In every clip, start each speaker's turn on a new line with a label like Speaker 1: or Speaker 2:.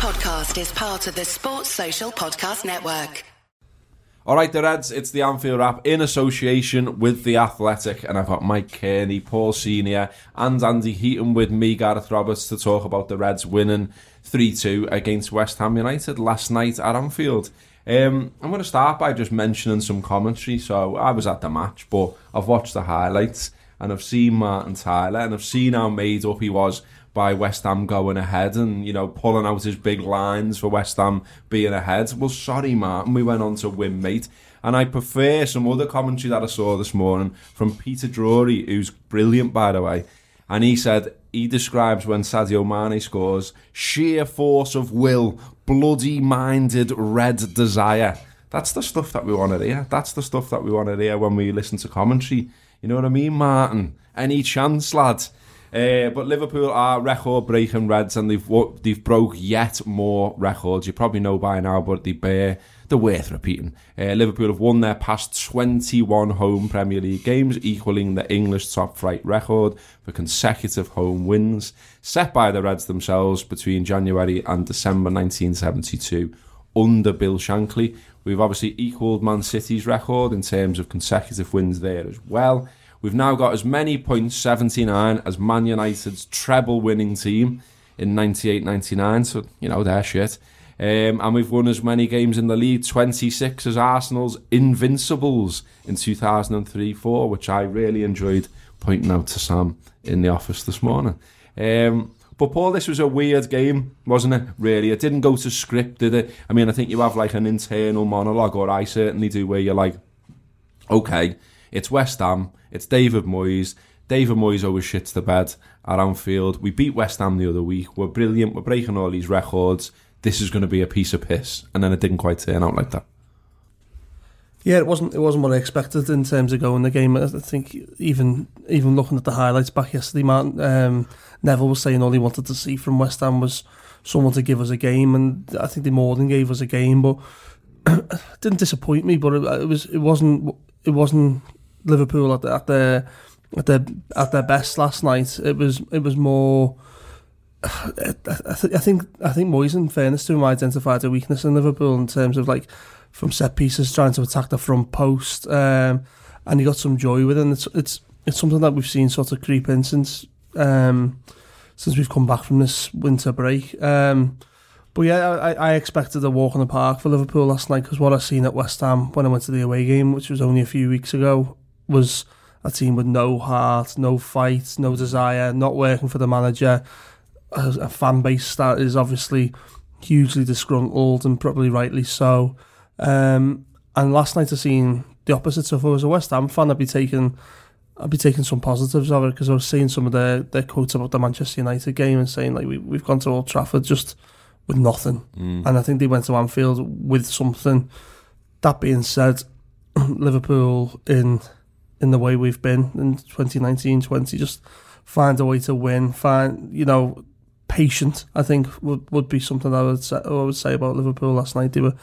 Speaker 1: podcast is part of the Sports Social Podcast Network.
Speaker 2: All right, the Reds, it's the Anfield Wrap in association with The Athletic, and I've got Mike Kearney, Paul Senior, and Andy Heaton with me, Gareth Roberts, to talk about the Reds winning 3 2 against West Ham United last night at Anfield. Um, I'm going to start by just mentioning some commentary. So, I was at the match, but I've watched the highlights and I've seen Martin Tyler and I've seen how made up he was by West Ham going ahead and, you know, pulling out his big lines for West Ham being ahead. Well, sorry, Martin, we went on to win, mate. And I prefer some other commentary that I saw this morning from Peter Drury, who's brilliant, by the way. And he said, he describes when Sadio Mane scores, sheer force of will, bloody minded red desire. That's the stuff that we want to hear. That's the stuff that we want to hear when we listen to commentary. You know what I mean, Martin? Any chance, lad? Uh, but Liverpool are record breaking Reds and they've they've broke yet more records. You probably know by now, but they bear the worth repeating. Uh, Liverpool have won their past 21 home Premier League games, equaling the English top flight record for consecutive home wins, set by the Reds themselves between January and December 1972 under Bill Shankly. We've obviously equalled Man City's record in terms of consecutive wins there as well. We've now got as many points, 79, as Man United's treble winning team in 98 99. So, you know, they're shit. Um, and we've won as many games in the league, 26 as Arsenal's Invincibles in 2003 4, which I really enjoyed pointing out to Sam in the office this morning. Um, but Paul, this was a weird game, wasn't it? Really, it didn't go to script, did it? I mean, I think you have like an internal monologue, or I certainly do, where you're like, okay, it's West Ham, it's David Moyes. David Moyes always shits the bed at Anfield. We beat West Ham the other week. We're brilliant. We're breaking all these records. This is going to be a piece of piss, and then it didn't quite turn out like that.
Speaker 3: Yeah, it wasn't. It wasn't what I expected in terms of going the game. I think even even looking at the highlights back yesterday, Martin um, Neville was saying all he wanted to see from West Ham was someone to give us a game, and I think they more than gave us a game, but it didn't disappoint me. But it, it was it wasn't it wasn't Liverpool at, at their at their at their best last night. It was it was more. I, th- I think I think Moyes, in fairness to him, identified a weakness in Liverpool in terms of like from set pieces trying to attack the front post, um, and he got some joy with it. And it's it's it's something that we've seen sort of creep in since um, since we've come back from this winter break. Um, but yeah, I, I expected a walk in the park for Liverpool last night because what I seen at West Ham when I went to the away game, which was only a few weeks ago, was a team with no heart, no fight, no desire, not working for the manager. A, a fan base that is obviously hugely disgruntled and probably rightly so. Um, and last night I seen the opposite. So if I was a West Ham fan, I'd be taking I'd be taking some positives of it because I was seeing some of their, their quotes about the Manchester United game and saying like we we've gone to Old Trafford just with nothing, mm. and I think they went to Anfield with something. That being said, Liverpool in in the way we've been in 2019 20 just find a way to win find you know patient I think would, would be something I would say, I would say about Liverpool last night. They were,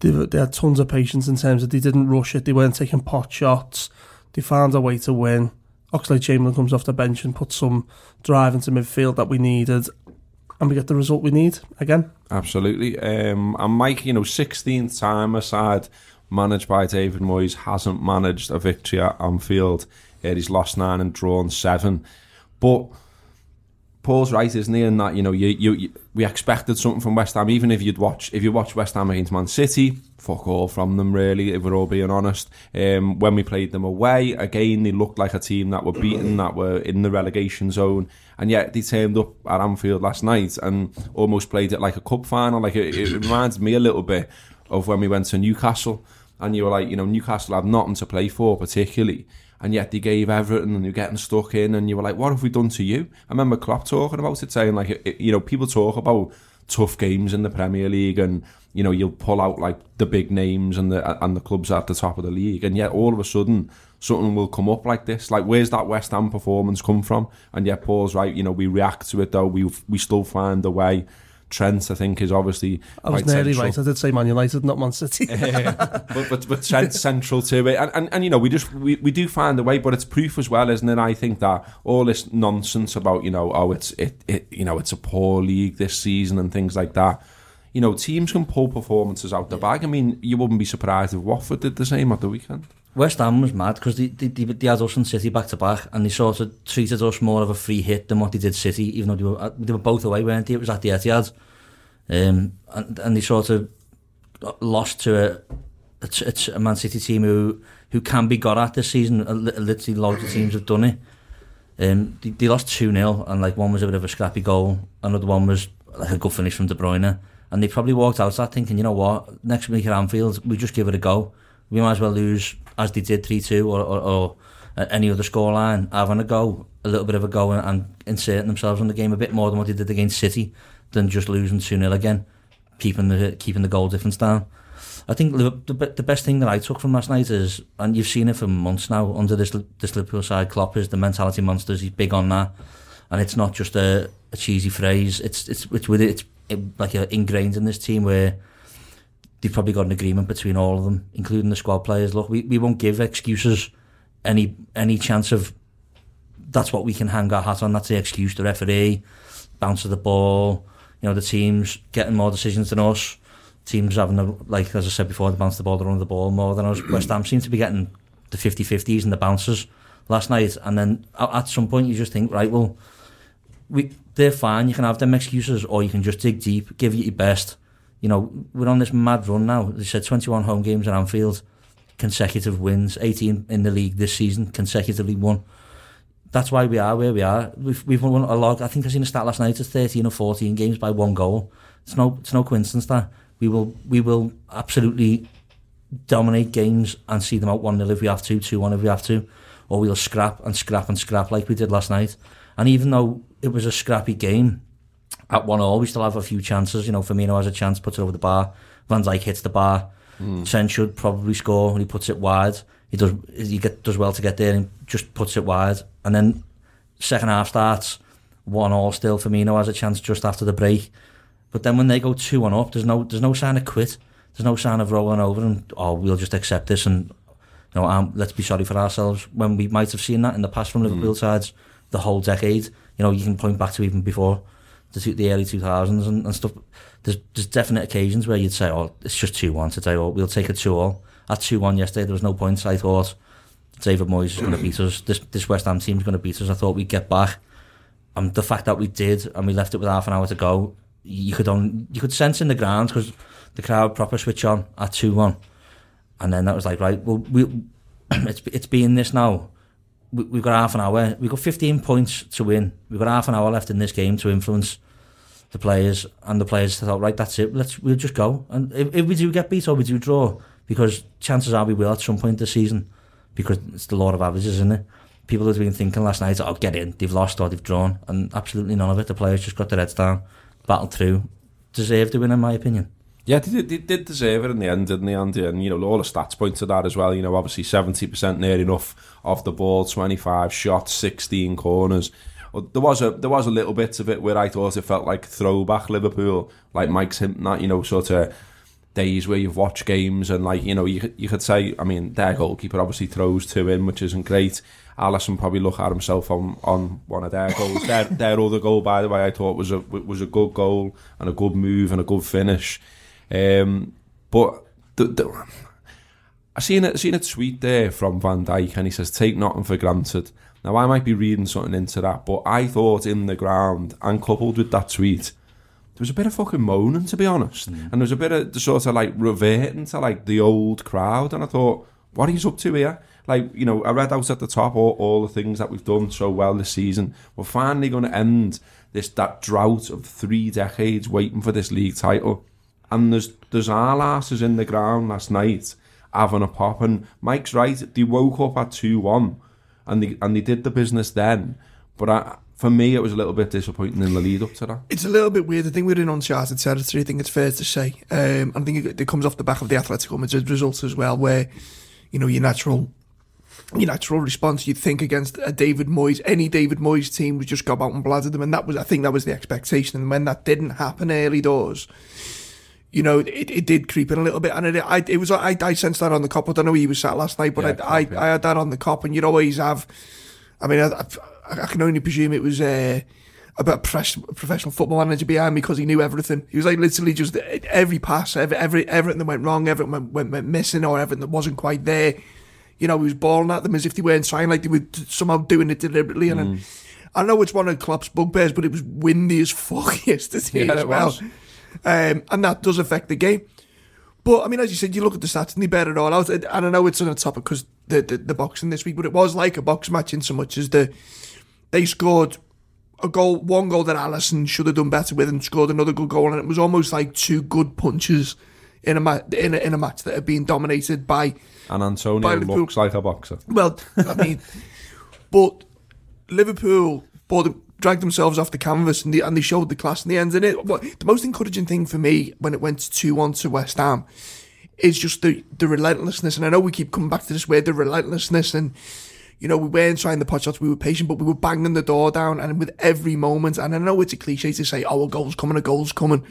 Speaker 3: they were they had tons of patience in terms of they didn't rush it they weren't taking pot shots they found a way to win. Oxlade-Chamberlain comes off the bench and puts some drive into midfield that we needed and we get the result we need again.
Speaker 2: Absolutely. Um, and Mike you know 16th time aside managed by David Moyes, hasn't managed a victory at Anfield. He's lost nine and drawn seven. But Paul's right, isn't he? In that you know, you, you, you, we expected something from West Ham. Even if you'd watch, if you watch West Ham against Man City, fuck all from them really. If we're all being honest, um, when we played them away, again they looked like a team that were beaten, that were in the relegation zone, and yet they turned up at Anfield last night and almost played it like a cup final. Like it, it reminds me a little bit of when we went to Newcastle and you were like, you know, Newcastle had nothing to play for particularly, and yet they gave everything and you're getting stuck in, and you were like, what have we done to you? I remember Klopp talking about it, saying like, it, you know, people talk about tough games in the Premier League, and you know, you'll pull out like the big names and the and the clubs at the top of the league, and yet all of a sudden something will come up like this. Like, where's that West Ham performance come from? And yet Paul's right, you know, we react to it though. We we still find a way Trent, I think, is obviously
Speaker 3: I was nearly
Speaker 2: central.
Speaker 3: right. I did say Man United, not Man City.
Speaker 2: but, but but Trent's central to it, and, and and you know we just we, we do find a way, but it's proof as well, isn't it? I think that all this nonsense about you know oh it's it, it you know it's a poor league this season and things like that. You know, teams can pull performances out the bag. I mean, you wouldn't be surprised if Watford did the same at the weekend.
Speaker 4: West Ham was mad because they, they, they, had us and City back to back and they sort of treated us more of a free hit than what they did City, even though they were, uh, they were both away, weren't they? It was at the Etihad. Um, and, and they sort of lost to a, a, a Man City team who, who can be got at this season. Literally loads of teams have done it. Um, they, they lost 2-0 and like one was a bit of a scrappy goal, another one was like a good finish from De Bruyne. And they probably walked out that thinking, you know what, next week at Anfield, we just give it a go. We might as well lose as they did 3-2 or, or, or any other scoreline, having a go, a little bit of a go and, and inserting themselves in the game a bit more than what they did against City than just losing 2-0 again, keeping the keeping the goal difference down. I think the, the, best thing that I took from last night is, and you've seen it for months now, under this this Liverpool side, Klopp is the mentality monsters. He's big on that, and it's not just a, a cheesy phrase. It's it's it's with it. It's it, like ingrained in this team where they've probably got an agreement between all of them, including the squad players. Look, we, we won't give excuses any any chance of that's what we can hang our hat on. That's the excuse. The referee, bounce of the ball, you know, the teams getting more decisions than us. Teams having, a, like as I said before, the bounce the ball, the run of the ball more than us. West Ham seem to be getting the 50-50s and the bounces last night. And then at some point you just think, right, well, we they're fine. You can have them excuses or you can just dig deep, give it your best. You know, we're on this mad run now. They said 21 home games at Anfield, consecutive wins, 18 in the league this season, consecutively won. That's why we are where we are. We've, we've won a lot. I think I seen a stat last night. It's 13 or 14 games by one goal. It's no, it's no coincidence that we will, we will absolutely dominate games and see them out 1 0 if we have to, 2 1 if we have to, or we'll scrap and scrap and scrap like we did last night. And even though it was a scrappy game, at 1 0, we still have a few chances. You know, Firmino has a chance, puts it over the bar. Van Dijk hits the bar. Mm. Sen should probably score when he puts it wide. He does he get, does well to get there and just puts it wide. And then second half starts, 1 all still. Firmino has a chance just after the break. But then when they go 2 1 up, there's no, there's no sign of quit. There's no sign of rolling over and, oh, we'll just accept this and, you know, um, let's be sorry for ourselves. When we might have seen that in the past from Liverpool mm. sides the whole decade. You know, you can point back to even before the, the early 2000s and, and stuff. There's, there's definite occasions where you'd say, oh, it's just 2-1 today, or we'll take a 2-all. At 2-1 yesterday, there was no points. I thought David Moyes is going to beat us. This, this West Ham team is going to beat us. I thought we'd get back. And the fact that we did, and we left it with half an hour to go, you could only, you could sense in the ground because the crowd proper switch on at 2-1. And then that was like, right, well, we, it's, it's being this now we, we've got half an hour. We've got 15 points to win. We've got half an hour left in this game to influence the players, and the players thought, right, that's it. Let's we'll just go. And if, if we do get beat or we do draw, because chances are we will at some point this season, because it's the law of averages, isn't it? People have been thinking last night, oh, get in, they've lost or they've drawn, and absolutely none of it. The players just got their heads down, battled through, deserved to win, in my opinion.
Speaker 2: Yeah, they did, they did deserve it in the end, didn't they, Andy? And, you know, all the stats point to that as well. You know, obviously 70% near enough off the ball, 25 shots, 16 corners. There was a there was a little bit of it where I thought it felt like throwback Liverpool, like Mike's hinting that, you know, sort of days where you've watched games and like, you know, you, you could say, I mean, their goalkeeper obviously throws two in, which isn't great. Alisson probably look at himself on, on one of their goals. their, their other goal, by the way, I thought was a was a good goal and a good move and a good finish. Um, but the, the, I seen a, seen a tweet there from Van Dijk and he says, take nothing for granted. Now, I might be reading something into that, but I thought in the ground and coupled with that tweet, there was a bit of fucking moaning, to be honest. Mm. And there was a bit of the sort of like reverting to like the old crowd. And I thought, what are you up to here? Like, you know, I read out at the top all, all the things that we've done so well this season. We're finally going to end this that drought of three decades waiting for this league title and there's there's our asses in the ground last night having a pop. And Mike's right; they woke up at two one, and they and they did the business then. But I, for me, it was a little bit disappointing in the lead up to that.
Speaker 5: It's a little bit weird. I think we're in uncharted territory. I think it's fair to say. Um, I think it, it comes off the back of the Atletico Madrid results as well, where you know your natural your natural response you'd think against a David Moyes, any David Moyes team would just go out and bladder them, and that was I think that was the expectation. And when that didn't happen early doors, you know, it, it did creep in a little bit, and it I, it was I, I sensed that on the Kop. I don't know where you was sat last night, but
Speaker 2: Yeah,
Speaker 5: I, I. I had that on the Kop, and you'd always have. I mean, I, I, I can only presume it was. Uh, about professional, professional football manager behind me because he knew everything. He was like literally just every pass, every, every everything that went wrong, everything went, went, went missing, or everything that wasn't quite there. You know, he was bawling at them as if they weren't trying, like they were somehow doing it deliberately. And then, I know it's one of Klopp's bugbears, but it was windy as fuck yesterday
Speaker 2: Yeah,
Speaker 5: as well.
Speaker 2: was.
Speaker 5: Um, and that does affect the game. But I mean, as you said, you look at the stats and they bear it all out. And I know it's on a topic because the, the the boxing this week, but it was like a box match in so much as the they scored a goal, one goal that Alisson should have done better with, and scored another good goal, and it was almost like two good punches in a ma- in a, in a match that had been dominated by
Speaker 2: And Antonio
Speaker 5: By
Speaker 2: looks like a boxer.
Speaker 5: well, I mean, but Liverpool bought dragged themselves off the canvas and they, and they showed the class in the end. And it, what, the most encouraging thing for me when it went 2 1 to West Ham is just the, the relentlessness. And I know we keep coming back to this word, the relentlessness. And, you know, we weren't trying the pot shots, we were patient, but we were banging the door down. And with every moment, and I know it's a cliche to say, oh, a goal's coming, a goal's coming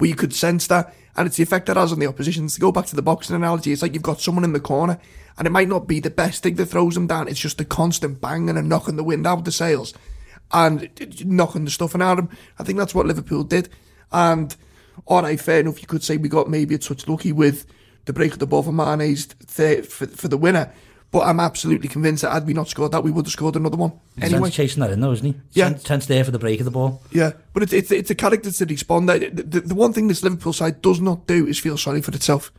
Speaker 5: but you could sense that, and it's the effect that has on the opposition. To go back to the boxing analogy, it's like you've got someone in the corner, and it might not be the best thing that throws them down. It's just the constant banging and knocking the wind out of the sails, and knocking the stuffing out of them. I think that's what Liverpool did, and all right, fair enough. You could say we got maybe a touch lucky with the break of the ball for Mane's third for, for the winner. But I'm absolutely convinced that had we not scored that, we would have scored another one.
Speaker 4: Trent's
Speaker 5: Anyway,
Speaker 4: chasing that in though, isn't he?
Speaker 5: Yeah.
Speaker 4: Trent, Trent's there for the break of the ball.
Speaker 5: Yeah, but it's it's it's a character to respond. The, the, the one thing this Liverpool side does not do is feel sorry for itself,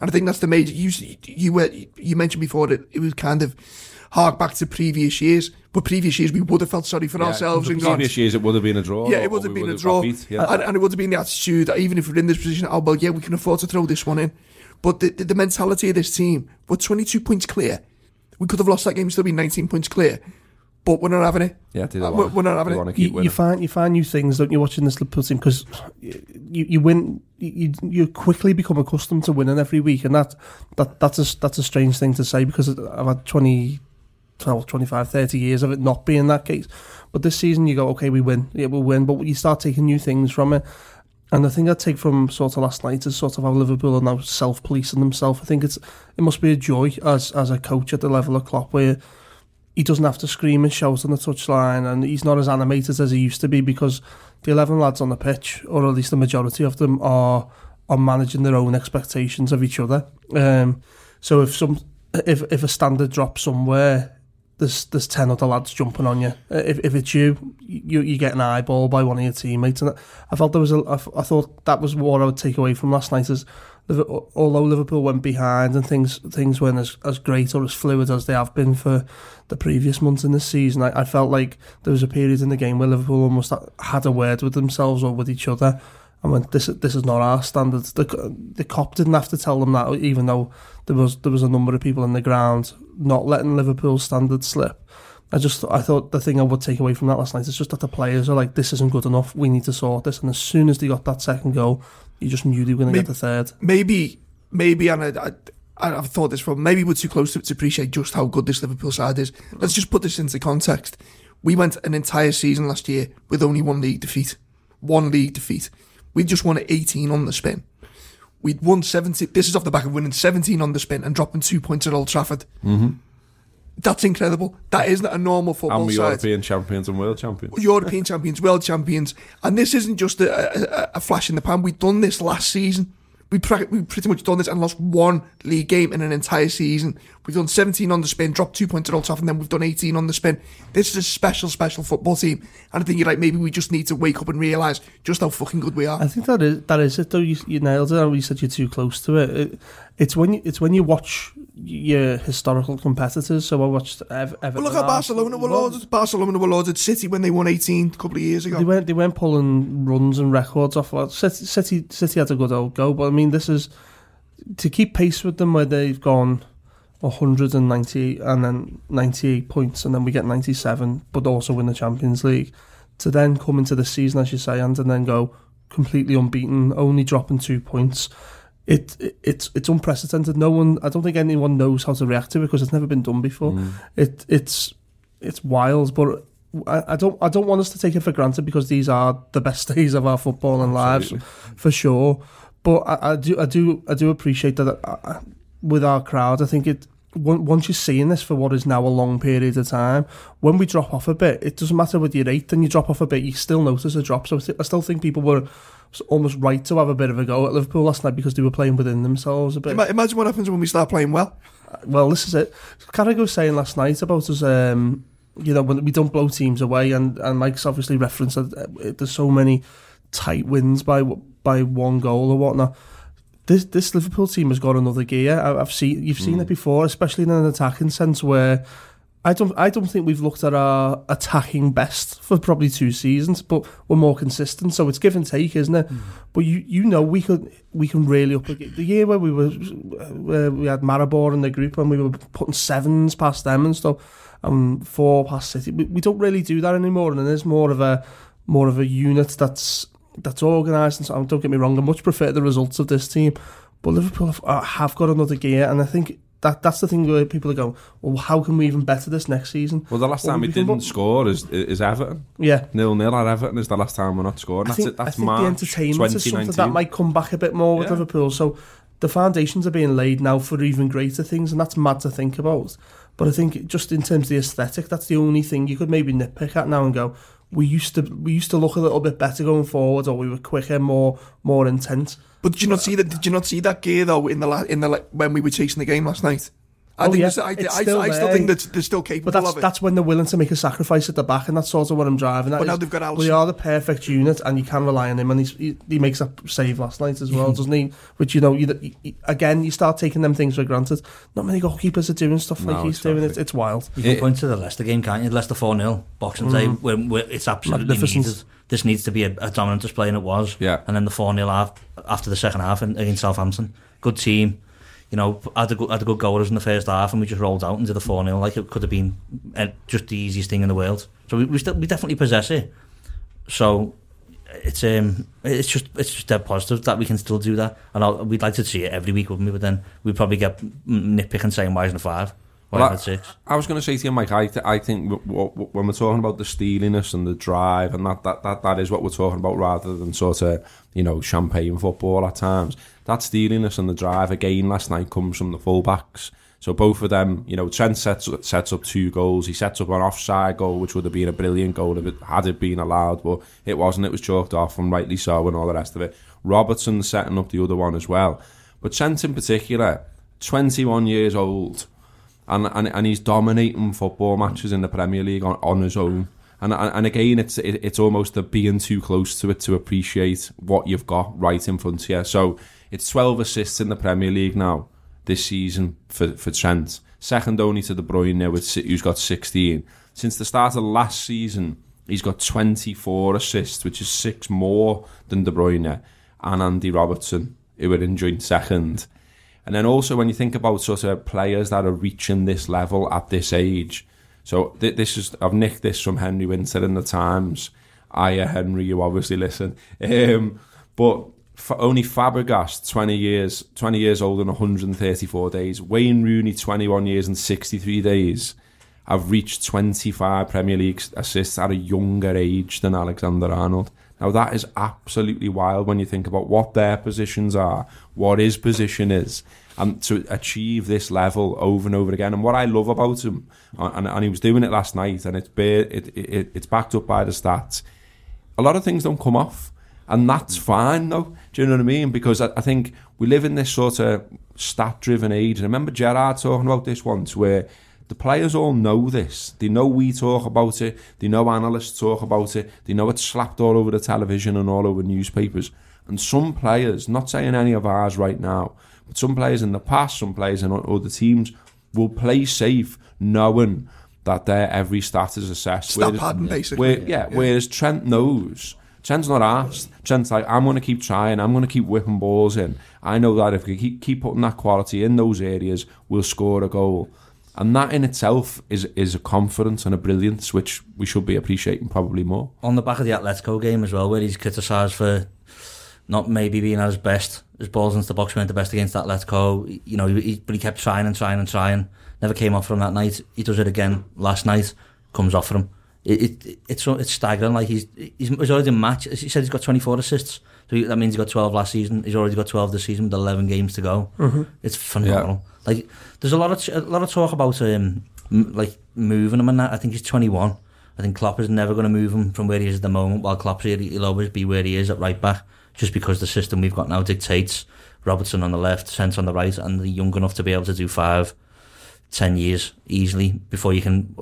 Speaker 5: and I think that's the major. You you were you mentioned before that it was kind of hark back to previous years, but previous years we would have felt sorry for ourselves and gone.
Speaker 2: previous years it would have been a draw.
Speaker 5: Yeah, it would have been a draw,
Speaker 2: beat, yeah.
Speaker 5: and, and it would have been the attitude that even if we're in this position, oh well, yeah, we can afford to throw this one in. But the, the, the mentality of this team, we're 22 points clear. We could have lost that game, still be 19 points clear, but we're not having it.
Speaker 2: yeah, they
Speaker 5: Uh,
Speaker 2: don't
Speaker 5: we're, we're not having
Speaker 2: they
Speaker 5: it.
Speaker 3: you, you find you find new things, don't you, watching this Liverpool team? Because you, you win, you, you quickly become accustomed to winning every week, and that, that that's a that's a strange thing to say because I've had 20, 12, 25, 30 years of it not being that case. But this season, you go, okay, we win, yeah, we'll win, but you start taking new things from it. And the thing I take from sort of last night is sort of how Liverpool are now self-policing themselves. I think it's it must be a joy as as a coach at the level of Klopp where he doesn't have to scream and shout on the touchline, and he's not as animated as he used to be because the eleven lads on the pitch, or at least the majority of them, are are managing their own expectations of each other. Um, so if some if if a standard drops somewhere, there's there's ten other lads jumping on you. Uh, If if it's you, you you get an eyeball by one of your teammates, and I felt there was a I, I thought that was what I would take away from last night is. Although Liverpool went behind and things things weren't as, as great or as fluid as they have been for the previous months in this season, I, I felt like there was a period in the game where Liverpool almost had a word with themselves or with each other, and went, "This this is not our standards." The the Kop didn't have to tell them that, even though there was there was a number of people in the ground not letting Liverpool's standards slip. I just I thought the thing I would take away from that last night is just that the players are like, "This isn't good enough. We need to sort this." And as soon as they got that second goal, you just knew they were going to get the third.
Speaker 5: maybe, maybe, and I, I, I've thought this from maybe we're too close to it to appreciate just how good this Liverpool side is. Let's just put this into context. We went an entire season last year with only one league defeat, one league defeat. We just won at 18 on the spin. We'd won 70. This is off the back of winning 17 on the spin and dropping two points at Old Trafford. Mm-hmm. That's incredible. That isn't a normal football
Speaker 2: and we're
Speaker 5: side.
Speaker 2: European champions and world champions.
Speaker 5: European champions, world champions, and this isn't just a, a, a flash in the pan. We've done this last season. We pra- we pretty much done this and lost one league game in an entire season. We've done 17 on the spin, dropped two points at Old Trafford, and then we've done 18 on the spin. This is a special, special football team, and I think you're right. Maybe we just need to wake up and realise just how fucking good we are.
Speaker 3: I think that is that is it though. You, you nailed it. You said you're too close to it. it. It's when you, it's when you watch your historical competitors. So I watched Ev- Everton.
Speaker 5: Well, look how
Speaker 3: Arsenal.
Speaker 5: Barcelona were lauded. Barcelona were lauded City when they won 18 a couple of years ago.
Speaker 3: They weren't they weren't pulling runs and records off. City, City City had a good old go, but I mean this is to keep pace with them where they've gone 190 and then 98 points and then we get 97 but also win the Champions League to then come into the season as you say and, and then go completely unbeaten only dropping two points it, it it's it's unprecedented. No one, I don't think anyone knows how to react to it because it's never been done before.
Speaker 2: Mm.
Speaker 3: It it's it's wild, but I, I don't I don't want us to take it for granted because these are the best days of our football and lives for sure. But I, I do I do I do appreciate that uh, with our crowd. I think it once you're seeing this for what is now a long period of time, when we drop off a bit, it doesn't matter whether you're eighth and you drop off a bit, you still notice a drop. So I still think people were almost right to have a bit of a go at Liverpool last night because they were playing within themselves a bit.
Speaker 5: Imagine what happens when we start playing well.
Speaker 3: Well, this is it. Carragher was saying last night about us, um, you know, when we don't blow teams away, and, and Mike's obviously referenced that uh, there's so many tight wins by by one goal or whatnot. This this Liverpool team has got another gear. I, I've seen you've seen it hmm. before, especially in an attacking sense where. I don't. I don't think we've looked at our attacking best for probably two seasons, but we're more consistent. So it's give and take, isn't it? Hmm. But you, you know, we could we can really up the year where we were where we had Maribor in the group and we were putting sevens past them and stuff, and four past City. We, we don't really do that anymore, and there's more of a more of a unit that's that's organised. And so on. don't get me wrong, I much prefer the results of this team, but Liverpool have, uh, have got another gear, and I think. That, that's the thing where people are going, well, how can we even better this next season?
Speaker 2: Well, the last time we
Speaker 3: we
Speaker 2: didn't score is is Everton.
Speaker 3: Yeah,
Speaker 2: Nil nil at Everton is the last time we're not scoring. That's
Speaker 3: think,
Speaker 2: it. That's
Speaker 3: I think
Speaker 2: March
Speaker 3: the entertainment is something that might come back a bit more with
Speaker 2: Yeah.
Speaker 3: Liverpool. So the foundations are being laid now for even greater things, and that's mad to think about. But I think just in terms of the aesthetic, that's the only thing you could maybe nitpick at now and go. We used to we used to look a little bit better going forward, or we were quicker, more more intense.
Speaker 5: But did you not see that? Did you not see that gear though in the la- in the like, when we were chasing the game last night? I
Speaker 3: Oh,
Speaker 5: think
Speaker 3: yeah.
Speaker 5: I, I,
Speaker 3: still
Speaker 5: I still think that they're still capable
Speaker 3: But that's
Speaker 5: of it.
Speaker 3: that's when they're willing to make a sacrifice at the back, and that's sort of what I'm driving at.
Speaker 5: But now they've got
Speaker 3: We are the perfect unit, and you can rely on him, and he's, he, he makes that save last night as well, mm-hmm. doesn't he? Which you know, you, you- again, you start taking them things for granted. Not many goalkeepers are doing stuff like
Speaker 2: No,
Speaker 3: he's doing. It's, it's wild.
Speaker 4: You can
Speaker 2: It-
Speaker 4: point to the Leicester game, can't you? Leicester 4 0, Boxing Day, mm-hmm. where, where it's absolutely needed. This needs to be a, a dominant display, and it was.
Speaker 2: Yeah.
Speaker 4: And then the 4 0 half, after the second half against Southampton. Good team. You know, had a good, had a good goalers in the first half, and we just rolled out into the 4 0 like it could have been uh, just the easiest thing in the world. So we, we, still, we definitely possess it. So it's um it's just it's just dead positive that we can still do that, and I'll, we'd like to see it every week, wouldn't we? But then we'd probably get nitpicking saying why isn't it five, why
Speaker 2: Well,
Speaker 4: isn't it six?
Speaker 2: I was going to say to you, Mike. I, th- I think w- w- when we're talking about the steeliness and the drive, and that, that, that, that is what we're talking about, rather than sort of you know champagne football at times. That steeliness and the drive again last night comes from the fullbacks. So both of them, you know, Trent sets sets up two goals. He sets up an offside goal, which would have been a brilliant goal if it had it been allowed, but it wasn't. It was chalked off, and rightly so, and all the rest of it. Robertson setting up the other one as well. But Trent in particular, 21 years old, and, and and he's dominating football matches in the Premier League on, on his own. And and, again, it's it, it's almost the being too close to it to appreciate what you've got right in front of you. So it's 12 assists in the Premier League now this season for for Trent, second only to De Bruyne, with who's got 16. Since the start of last season, he's got 24 assists, which is six more than De Bruyne and Andy Robertson, who are in joint second. And then also when you think about sort of players that are reaching this level at this age, so th- this is I've nicked this from Henry Winter in the Times. Uh, Henry, you obviously listen. Um, but f- only Fabregas, 20 years, 20 years old and 134 days. Wayne Rooney, 21 years and 63 days, have reached 25 Premier League assists at a younger age than Alexander Arnold. Now that is absolutely wild when you think about what their positions are, what his position is, and to achieve this level over and over again. And what I love about him, and, and he was doing it last night, and it's it, it, it's backed up by the stats. A lot of things don't come off, and that's fine, though. Do you know what I mean? Because I, I think we live in this sort of stat-driven age. And I remember Gerrard talking about this once, where the players all know this. They know we talk about it. They know analysts talk about it. They know it's slapped all over the television and all over newspapers. And some players, not saying any of ours right now, but some players in the past, some players in other teams, will play safe knowing that their every stat is assessed.
Speaker 5: Stat
Speaker 2: Whereas-
Speaker 5: padding, basically.
Speaker 2: where, yeah, whereas Trent knows. Trent's not asked. Trent's like, I'm going to keep trying. I'm going to keep whipping balls in. I know that if we keep, keep putting that quality in those areas, we'll score a goal. And that in itself is is a confidence and a brilliance which we should be appreciating probably more.
Speaker 4: on the back of the Atletico game as well, where he's criticised for not maybe being at his best. His balls into the box weren't the best against Go. You know, he, but he kept trying and trying and trying. Never came off from that night. He does it again last night. Comes off for him. It, it, it's it's staggering. Like he's he's, he's already in match. He said he's got 24 assists. So that means he got 12 last season. He's already got 12 this season with 11 games to go.
Speaker 3: Mm-hmm.
Speaker 4: It's phenomenal. Like there's a lot of a lot of talk about um like moving him and that. I think he's 21. I think Klopp is never going to move him from where he is at the moment. While Klopp's here, he'll always be where he is at right back, just because the system we've got now dictates Robertson on the left, Trent on the right, and they're young enough to be able to do five, ten years easily before you can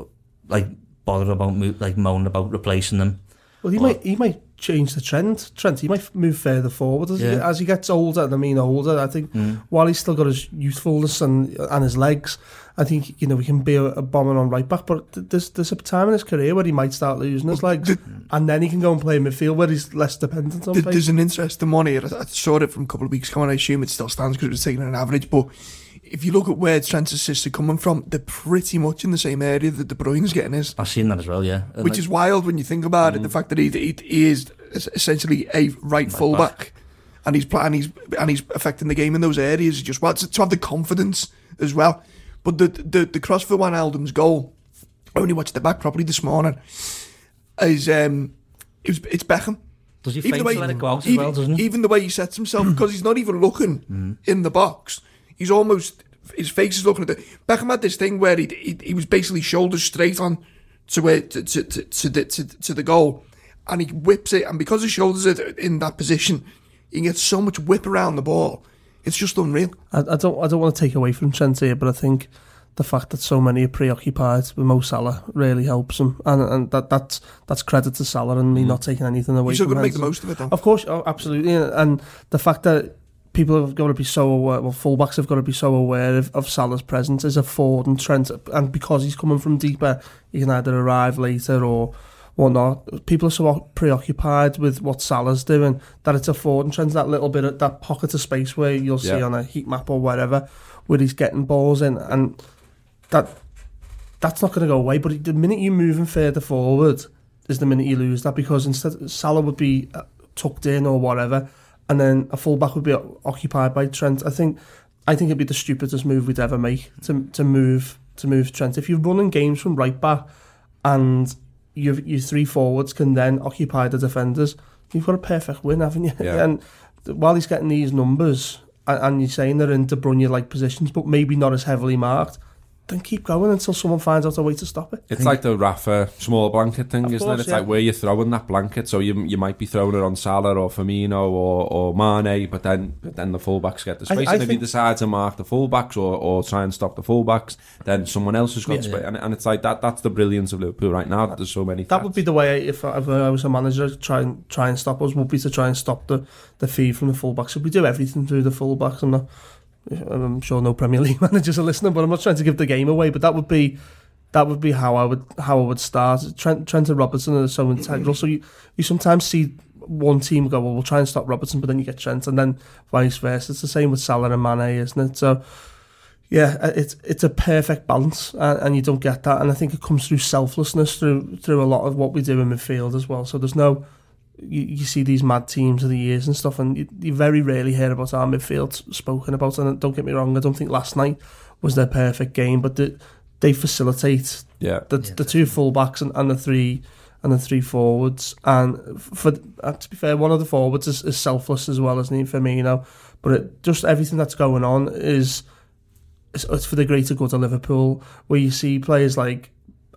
Speaker 4: like bother about mo- like moan about replacing them.
Speaker 3: Well, he
Speaker 4: Well-
Speaker 3: might he might change the trend. Trent, he might move further forward as, he, as he gets older. And I mean older. I think mm. while he's still got his youthfulness and and his legs, I think you know he can be a, a bomber on right back. But there's there's a time in his career where he might start losing his legs,
Speaker 5: th-
Speaker 3: and then he can go and play midfield where he's less dependent on
Speaker 5: Th-
Speaker 3: pace.
Speaker 5: There's an interesting one here. I I saw it from a couple of weeks ago, and I assume it still stands because it was taken an average. But if you look at where Trent's assists are coming from, they're pretty much in the same area that De Bruyne's getting his,
Speaker 4: I've seen that as well. Yeah, And,
Speaker 5: which
Speaker 4: like,
Speaker 5: is wild when you think about it. The fact that he, he, he is essentially a right fullback, and he's pl- and he's and he's affecting the game in those areas. Just well to, to have the confidence as well. But the the, the cross for Wijnaldum's goal, I only watched it back properly this morning. Is um, it was it's Beckham.
Speaker 4: does he
Speaker 5: Even the way,
Speaker 4: to let it go out as
Speaker 5: even,
Speaker 4: well? Doesn't he?
Speaker 5: even the way he sets himself, because he's not even looking in the box. He's almost his face is looking at the. Beckham had this thing where he he, he was basically shoulders straight on to where to to, to, to, the, to, to the goal, and he whips it, and because his shoulders are in that position, he gets so much whip around the ball. It's just unreal.
Speaker 3: I, I don't I don't want to take away from Trent here, but I think the fact that so many are preoccupied with Mo Salah really helps him, and and that that's that's credit to Salah and me hmm. not taking anything away.
Speaker 5: He's still going to make the most of it, though.
Speaker 3: Of course, oh, absolutely, and the fact that people have got to be so aware, well, fullbacks have got to be so aware of, of Salah's presence as a forward and Trent, and because he's coming from deeper, he can either arrive later or whatnot. People are so preoccupied with what Salah's doing that it's a forward and Trent's that little bit of that pocket of space where you'll see
Speaker 2: Yeah.
Speaker 3: on a heat map or wherever where he's getting balls in, and that that's not going to go away. But the minute you move him further forward is the minute you lose that because instead Salah would be uh, tucked in or whatever, and then a fullback would be occupied by Trent. I think I think it'd be the stupidest move we'd ever make to to move to move Trent. If you're running games from right back and your your three forwards can then occupy the defenders, you've got a perfect win, haven't you?
Speaker 2: Yeah.
Speaker 3: and while he's getting these numbers, and, and you're saying they're in De Bruyne like positions, but maybe not as heavily marked, then keep going until someone finds out a way to stop it.
Speaker 2: It's like the Rafa small blanket thing,
Speaker 3: Of
Speaker 2: isn't
Speaker 3: course,
Speaker 2: it? It's
Speaker 3: yeah.
Speaker 2: like where you're throwing that blanket, so you you might be throwing it on Salah or Firmino or, or Mane, but then but then the fullbacks get the space.
Speaker 3: I
Speaker 2: and if you decide to mark the fullbacks or, or try and stop the fullbacks, then someone else has got
Speaker 3: Yeah.
Speaker 2: space. And, and it's like that. That's the brilliance of Liverpool right now. That there's so many.
Speaker 3: That would be the way if I, if I was a manager try and try and stop us would be to try and stop the the feed from the fullbacks. So we do everything through the fullbacks. I'm not. I'm sure no Premier League managers are listening, but I'm not trying to give the game away. But that would be that would be how I would how I would start. Trent, Trent and Robertson are so integral. So you you sometimes see one team go, well, we'll try and stop Robertson, but then you get Trent, and then vice versa. It's the same with Salah and Mane, isn't it? So. Yeah, uh, it's it's a perfect balance, and, and you don't get that. And I think it comes through selflessness through through a lot of what we do in midfield as well. So there's no, you, you see these mad teams of the years and stuff, and you, you very rarely hear about our midfield spoken about. And don't get me wrong, I don't think last night was their perfect game, but the, they facilitate
Speaker 2: yeah.
Speaker 3: the
Speaker 4: Yeah,
Speaker 3: the two fullbacks and, and the three and the three forwards. And for uh, to be fair, one of the forwards is, is selfless as well, isn't he, Firmino? But it, just everything that's going on is it's, it's for the greater good of Liverpool. Where you see players like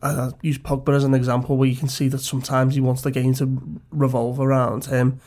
Speaker 3: I use Pogba as an example, where you can see that sometimes he wants the game to revolve around him.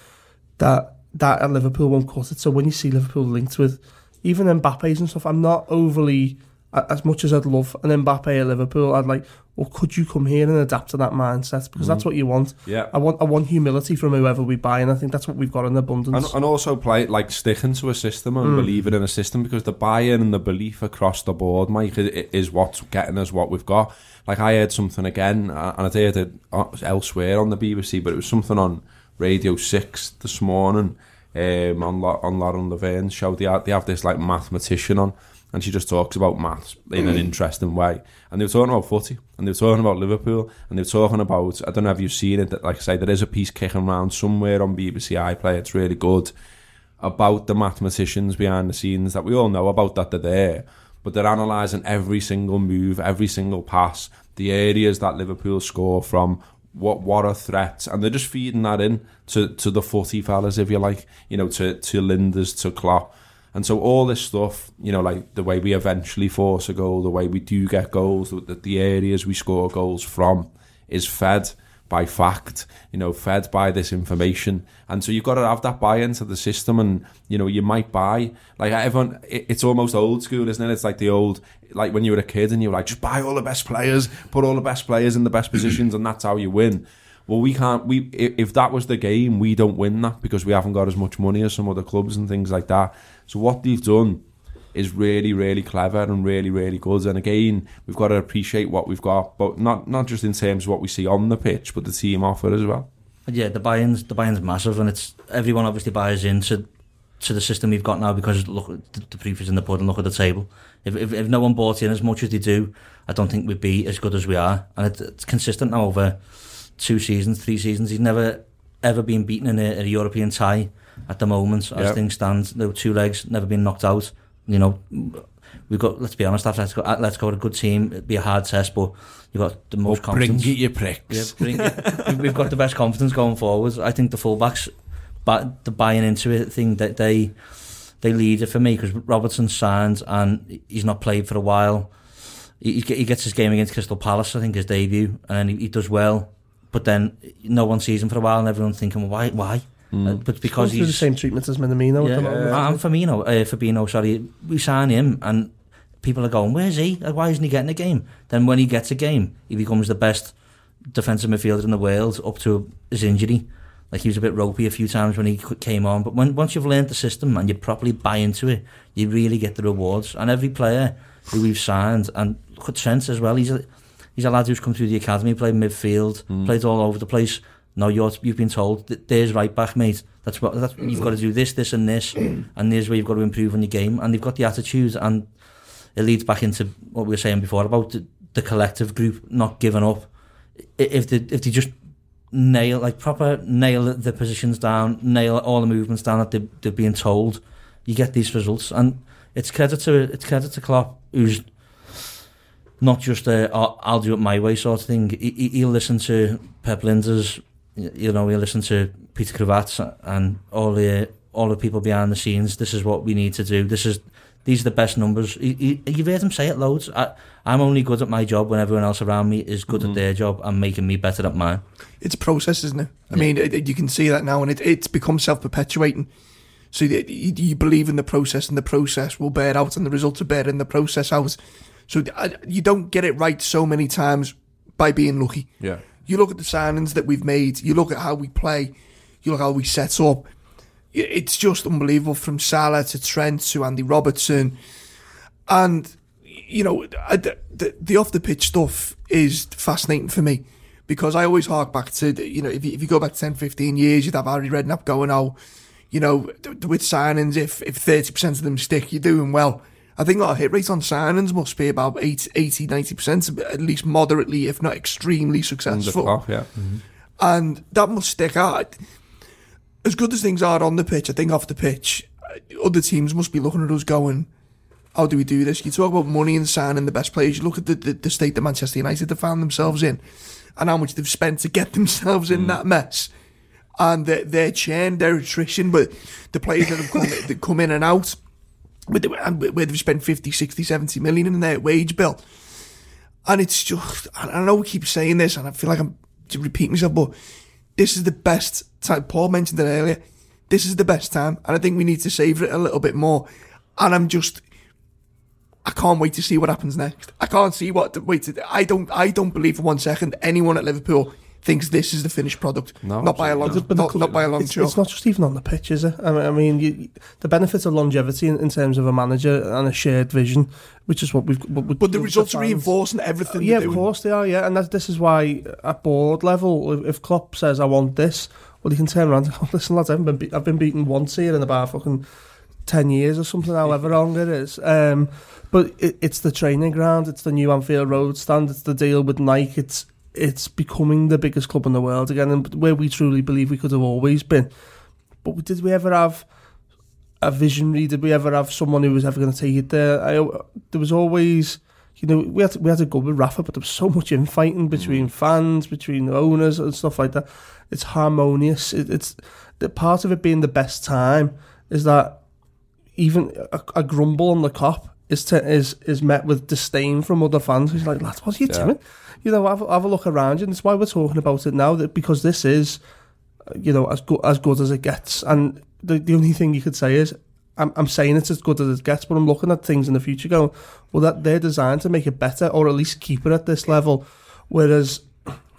Speaker 3: That that at Liverpool won't cut it. So when you see Liverpool linked with even Mbappe's and stuff, I'm not overly as much as I'd love an Mbappe at Liverpool. I'd like, well, could you come here and adapt to that mindset because that's what you want.
Speaker 2: Yeah.
Speaker 3: I want I want humility from whoever we buy, and I think that's what we've got in abundance.
Speaker 2: and also play like sticking to a system and
Speaker 3: Mm.
Speaker 2: believing in a system because the buy-in and the belief across the board, Mike, is what's getting us what we've got. Like I heard something again, and I'd heard it uh, elsewhere on the BBC, but it was something on Radio Six this morning um, on La- on Lauren Laverne's show. They have, they have this like mathematician on, and she just talks about maths in an mm. interesting way. And they were talking about footy, and they were talking about Liverpool, and they were talking about, I don't know if you've seen it, that, like I say, there is a piece kicking around somewhere on BBC iPlayer, it's really good, about the mathematicians behind the scenes that we all know about that they're there, but they're analysing every single move, every single pass, the areas that Liverpool score from, what what are threats, and they're just feeding that in to, to the footy fellas, if you like, you know, to to Lijnders, to Klopp, and so all this stuff, you know, like the way we eventually force a goal, the way we do get goals, the, the areas we score goals from, is fed by fact, you know, fed by this information. And so you've got to have that buy into the system and, you know, you might buy, like everyone, it, it's almost old school, isn't it? It's like the old, like when you were a kid and you were like, just buy all the best players, put all the best players in the best positions and that's how you win. Well, we can't, we, if that was the game, we don't win that because we haven't got as much money as some other clubs and things like that. So what they've done is really, really clever and really, really good. And again, we've got to appreciate what we've got, but not not just in terms of what we see on the pitch, but the team offer as well.
Speaker 4: Yeah, the buy-ins, the buy-ins massive, and it's everyone obviously buys into to the system we've got now because look, the, the proof is in the pudding. Look at the table. If, if if no one bought in as much as they do, I don't think we'd be as good as we are. And it, it's consistent now over two seasons, three seasons. He's never ever been beaten in a, a European tie at the moment as
Speaker 2: Yep.
Speaker 4: things stand. There were two legs, never been knocked out. You know, we've got. Let's be honest, Atletico, Atletico are a good team. It'd be a hard test, but you've got the most oh, confidence.
Speaker 2: you pricks.
Speaker 4: Yeah, bring it. We- We've got the best confidence going forward. I think the fullbacks, but the buying into it thing that they they lead it for me because Robertson signed and he's not played for a while. He, he he gets his game against Crystal Palace, I think, his debut, and he, he does well. But then no one sees him for a while, and everyone's thinking, well, why, why? Uh, but
Speaker 3: Because
Speaker 4: he's,
Speaker 3: through the same treatment as Minamino at
Speaker 4: yeah,
Speaker 3: the moment.
Speaker 4: and Firmino, uh, Fabinho, sorry, we sign him, and people are going, "Where's he? Why isn't he getting a game?" Then when he gets a game, he becomes the best defensive midfielder in the world up to his injury. Like he was a bit ropey a few times when he came on, but when once you've learned the system and you properly buy into it, you really get the rewards. And every player who we've signed, and look at Trent as well. He's a he's a lad who's come through the academy, played midfield, hmm. played all over the place. Now you're you've been told that there's right back, mate. That's what that's, you've got to do this, this, and this, and there's where you've got to improve on your game. And they've got the attitude, and it leads back into what we were saying before about the, the collective group not giving up. If they if they just nail like proper nail the positions down, nail all the movements down that they, they're being told, you get these results. And it's credit to it's credit to Klopp who's not just a I'll, I'll do it my way sort of thing. He, he- he'll listen to Pep Lijnders, you know, he'll listen to Peter Krawietz and all the all the people behind the scenes. This is what we need to do. This is these are the best numbers. He, he, you've heard him say it loads. I, I'm only good at my job when everyone else around me is good at mm-hmm. their job and making me better at mine.
Speaker 5: it's a process, isn't it? I mean, it, it- you can see that now, and it, it's become self-perpetuating. So you, you you believe in the process, and the process will bear out, and the results are bearing the process out. So I- you don't get it right so many times by being lucky.
Speaker 2: Yeah.
Speaker 5: You look at the signings that we've made. You look at how we play. You look how we set up. It's just unbelievable from Salah to Trent to Andy Robertson, and you know the, the, the off the pitch stuff is fascinating for me because I always hark back to you know if you, if you go back 10, 15 years, you'd have Harry Redknapp going, oh, you know, with signings, if if thirty percent of them stick, you're doing well. I think our hit rate on signings must be about 80, 90 percent, at least moderately, if not extremely successful
Speaker 2: yeah. Mm-hmm.
Speaker 5: and that must stick out. As good as things are on the pitch, I think off the pitch, other teams must be looking at us going, "How do we do this?" You talk about money and signing the best players. You look at the, the, the state that Manchester United have found themselves in, and how much they've spent to get themselves in mm. that mess, and their, their churn, their attrition, but the players that have come that come in and out, with the, and where they've spent 50, 60, 70 million in their wage bill. And it's just, I know we keep saying this, and I feel like I'm to repeat myself, but this is the best time. Paul mentioned it earlier. This is the best time, and I think we need to savor it a little bit more. And I'm just, I can't wait to see what happens next. I can't see what wait. To, I don't. I don't believe for one second anyone at Liverpool thinks this is the finished product.
Speaker 2: No,
Speaker 5: not by a long,
Speaker 2: absolutely
Speaker 5: not, not by a long
Speaker 3: It's,
Speaker 5: shot.
Speaker 3: it's not just even on the pitch, is it? I mean, I mean you, the benefits of longevity in, in terms of a manager and a shared vision, which is what we've. What we-
Speaker 5: but the results are
Speaker 3: fans-
Speaker 5: reinforcing everything.
Speaker 3: Yeah,
Speaker 5: they're
Speaker 3: of course they are. Yeah, and that, this is why at board level, if, if Klopp says I want this, well, he can turn around and go, listen, lads, I haven't been, be- I've been beaten once here in about fucking ten years or something, however long it is. Um, but it, it's the training ground. It's the new Anfield Road stand. It's the deal with Nike. It's it's becoming the biggest club in the world again, and where we truly believe we could have always been. But did we ever have a visionary? Did we ever have someone who was ever going to take it there? I, uh, there was always, you know, we had to, we had to go with Rafa, but there was so much infighting mm. between fans, between the owners, and stuff like that. It's harmonious. It, it's the part of it being the best time is that even a, a grumble on the Kop is to, is is met with disdain from other fans. He's like, lads, what are you
Speaker 2: Yeah.
Speaker 3: doing? You know, have, have a look around you. And that's why we're talking about it now. That because this is, you know, as good as good as it gets. And the the only thing you could say is, I'm I'm saying it's as good as it gets, but I'm looking at things in the future going, well, that they're designed to make it better or at least keep it at this level. Whereas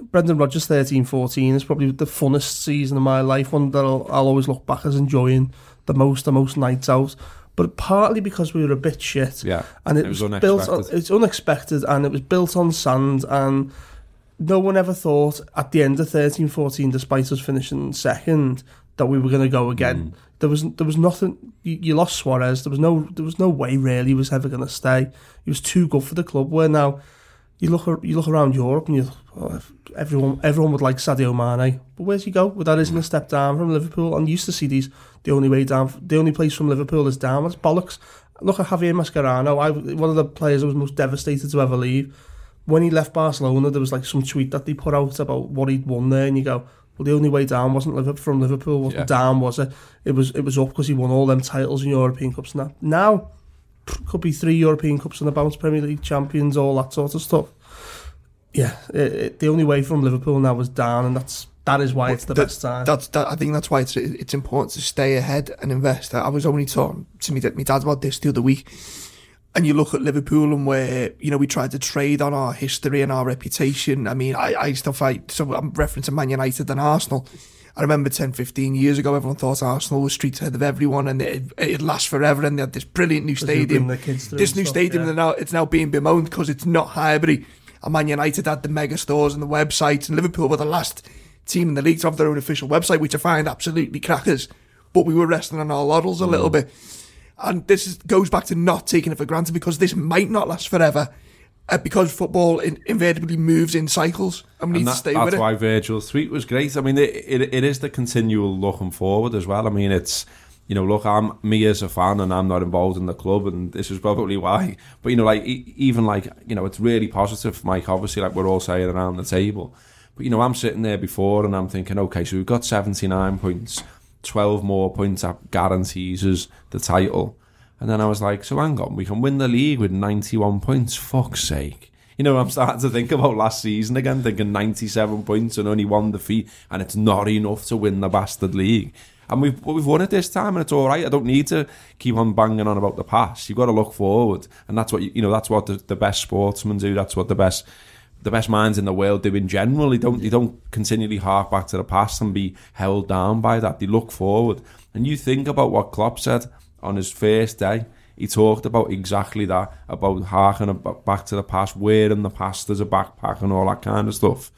Speaker 3: Brendan Rodgers 13 14 is probably the funnest season of my life, one that I'll, I'll always look back as enjoying the most, the most nights out. But partly because we were a bit shit,
Speaker 2: Yeah,
Speaker 3: and it,
Speaker 2: it was
Speaker 3: was, built. On,
Speaker 2: unexpected.
Speaker 3: it's unexpected, and it was built on sand, and no one ever thought at the end of 13 14, despite us finishing second, that we were going to go again. Hmm. There was there was nothing. You, you lost Suarez. There was no there was no way really he was ever going to stay. He was too good for the club. Where now you look you look around Europe and you oh, everyone everyone would like Sadio Mane, but where's he go? Well, that isn't hmm. a step down from Liverpool. And you used to see these the only way down, the only place from Liverpool is down. That's bollocks. Look at Javier Mascherano. I one of the players I was most devastated to ever leave. When he left Barcelona, there was like some tweet that they put out about what he'd won there, and you go, well, the only way down wasn't Liverpool from Liverpool, wasn't
Speaker 2: Yeah.
Speaker 3: down, was it? It was it was up because he won all them titles in European Cups. Now, now could be three European Cups and the bounce, Premier League champions, all that sort of stuff. Yeah, it, it, the only way from Liverpool now was down, and that's that is why it's the
Speaker 5: That-
Speaker 3: best time.
Speaker 5: That's that. I think that's why it's it's important to stay ahead and invest. I was only talking to me my dad about this the other week, and you look at Liverpool and where you know we tried to trade on our history and our reputation. I mean, I I still fight. So I'm referencing Man United and Arsenal. I remember 10, 15 years ago, everyone thought Arsenal was streets ahead of everyone, and it it'd last forever. And they had this brilliant new
Speaker 3: Because they were
Speaker 5: stadium.
Speaker 3: bringing their kids through
Speaker 5: This new
Speaker 3: stuff,
Speaker 5: stadium,
Speaker 3: yeah.
Speaker 5: and now it's now being bemoaned because it's not Highbury. And Man United had the mega stores and the websites, and Liverpool were the last team in the league to have their own official website, which I find absolutely crackers. But we were resting on our laurels a little bit. And this is, goes back to not taking it for granted because this might not last forever. Uh, because football in, invariably moves in cycles, and we
Speaker 2: And
Speaker 5: need
Speaker 2: that,
Speaker 5: to stay with it.
Speaker 2: That's why Virgil's tweet was great. I mean, it, it it is the continual looking forward as well. I mean, it's you know, look, I'm me as a fan, and I'm not involved in the club, and this is probably why. But you know, like even like you know, it's really positive, Mike. Obviously, like we're all saying around the table. But you know, I'm sitting there before, and I'm thinking, okay, so we've got 79 points, 12 more points guarantees us the title. And then I was like, so hang on, we can win the league with 91 points. Fuck's sake. You know, I'm starting to think about last season again, thinking 97 points and only one defeat, and it's not enough to win the bastard league. And we've we've won it this time, and it's all right. I don't need to keep on banging on about the past. You've got to look forward, and that's what you, you know. That's what the, the best sportsmen do. That's what the best the best minds in the world do in general. They don't they don't continually hark back to the past and be held down by that. They look forward. And you think about what Klopp said on his first day. He talked about exactly that, about harking back to the past, wearing the past as a backpack and all that kind of stuff.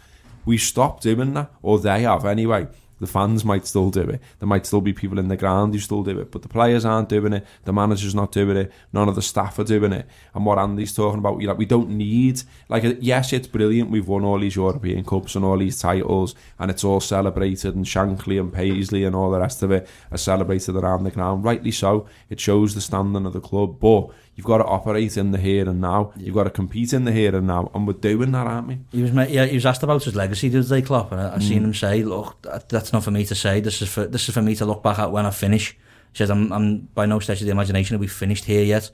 Speaker 2: We stopped doing that, or they have anyway. The fans might still do it. There might still be people in the ground who still do it, but the players aren't doing it. The manager's not doing it. None of the staff are doing it. And what Andy's talking about, know, we don't need like yes, it's brilliant. We've won all these European cups and all these titles, and it's all celebrated. And Shankly and Paisley and all the rest of it are celebrated around the ground. Rightly so. It shows the standing of the club, but you've got to operate in the here and now. You've got to compete in the here and now, and we're doing that, aren't we?
Speaker 4: He was, yeah, he was asked about his legacy the other day, Klopp, and I, I seen mm. him say, "Look, that, that's not for me to say. This is for this is for me to look back at when I finish." He says, "I'm, I'm by no stretch of the imagination have we finished here yet."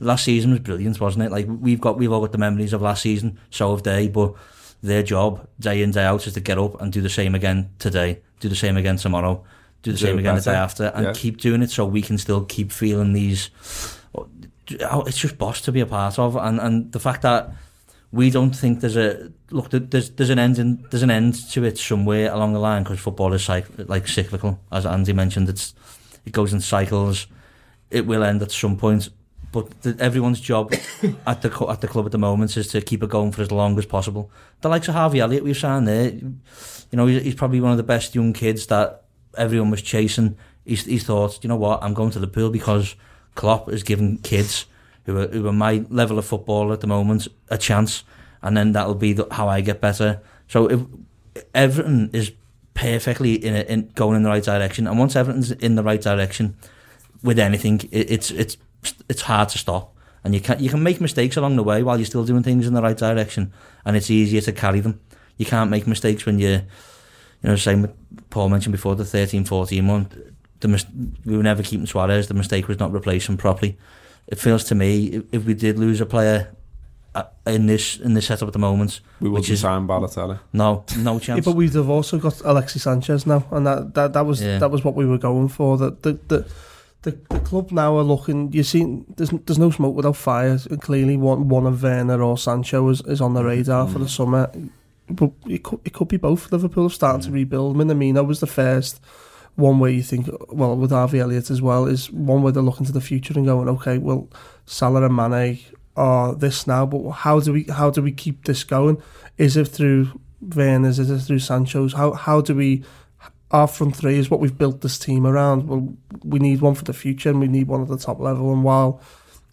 Speaker 4: Last season was brilliant, wasn't it? Like we've got we've all got the memories of last season, so have they. But their job, day in day out, is to get up and do the same again today, do the same again tomorrow, do the
Speaker 2: Do
Speaker 4: same again the day after, and
Speaker 2: Yeah.
Speaker 4: keep doing it so we can still keep feeling these. Oh, It's just boss to be a part of, and and the fact that we don't think there's a look. there- There's there's an end in, there's an end to it somewhere along the line because football is cyc- like cyclical, as Andy mentioned. It's it goes in cycles. It will end at some point, but the, everyone's job at the at the club at the moment is to keep it going for as long as possible. The likes of Harvey Elliott we've signed there, you know, he's, he's probably one of the best young kids that everyone was chasing He's, he's thought, you know what, I'm going to the pool because Klopp is giving kids who are, who are my level of football at the moment a chance, and then that'll be the, how I get better. So if everything is perfectly in, a, in going in the right direction, and once everything's in the right direction with anything, it, it's it's it's hard to stop. And you can you can make mistakes along the way while you're still doing things in the right direction, and it's easier to carry them. You can't make mistakes when you're, you know, same Paul mentioned before the 13, 14 one. The mis- we were never keeping Suarez. The mistake was not replacing properly. It feels to me if, if we did lose a player uh, in this in this setup at the moment,
Speaker 2: We wouldn't
Speaker 4: is
Speaker 2: sign Balotelli.
Speaker 4: no no
Speaker 3: Yeah,
Speaker 4: chance.
Speaker 3: but we've have also got Alexis Sanchez now, and that that, that was
Speaker 4: Yeah.
Speaker 3: that was what we were going for. That the, the the the club now are looking. You see, there's there's no smoke without fire. And clearly, one one of Werner or Sancho is, is on the radar for the summer. But it could it could be both. Liverpool are starting to rebuild. Minamino was the first one way you think, well, with Harvey Elliott as well, is one way they're looking to the future and going, okay, well, Salah and Mane are this now, but how do we how do we keep this going? Is it through Werner's? Is it through Sancho's? How how do we? Our front three is what we've built this team around. Well, we need one for the future, and we need one at the top level. And while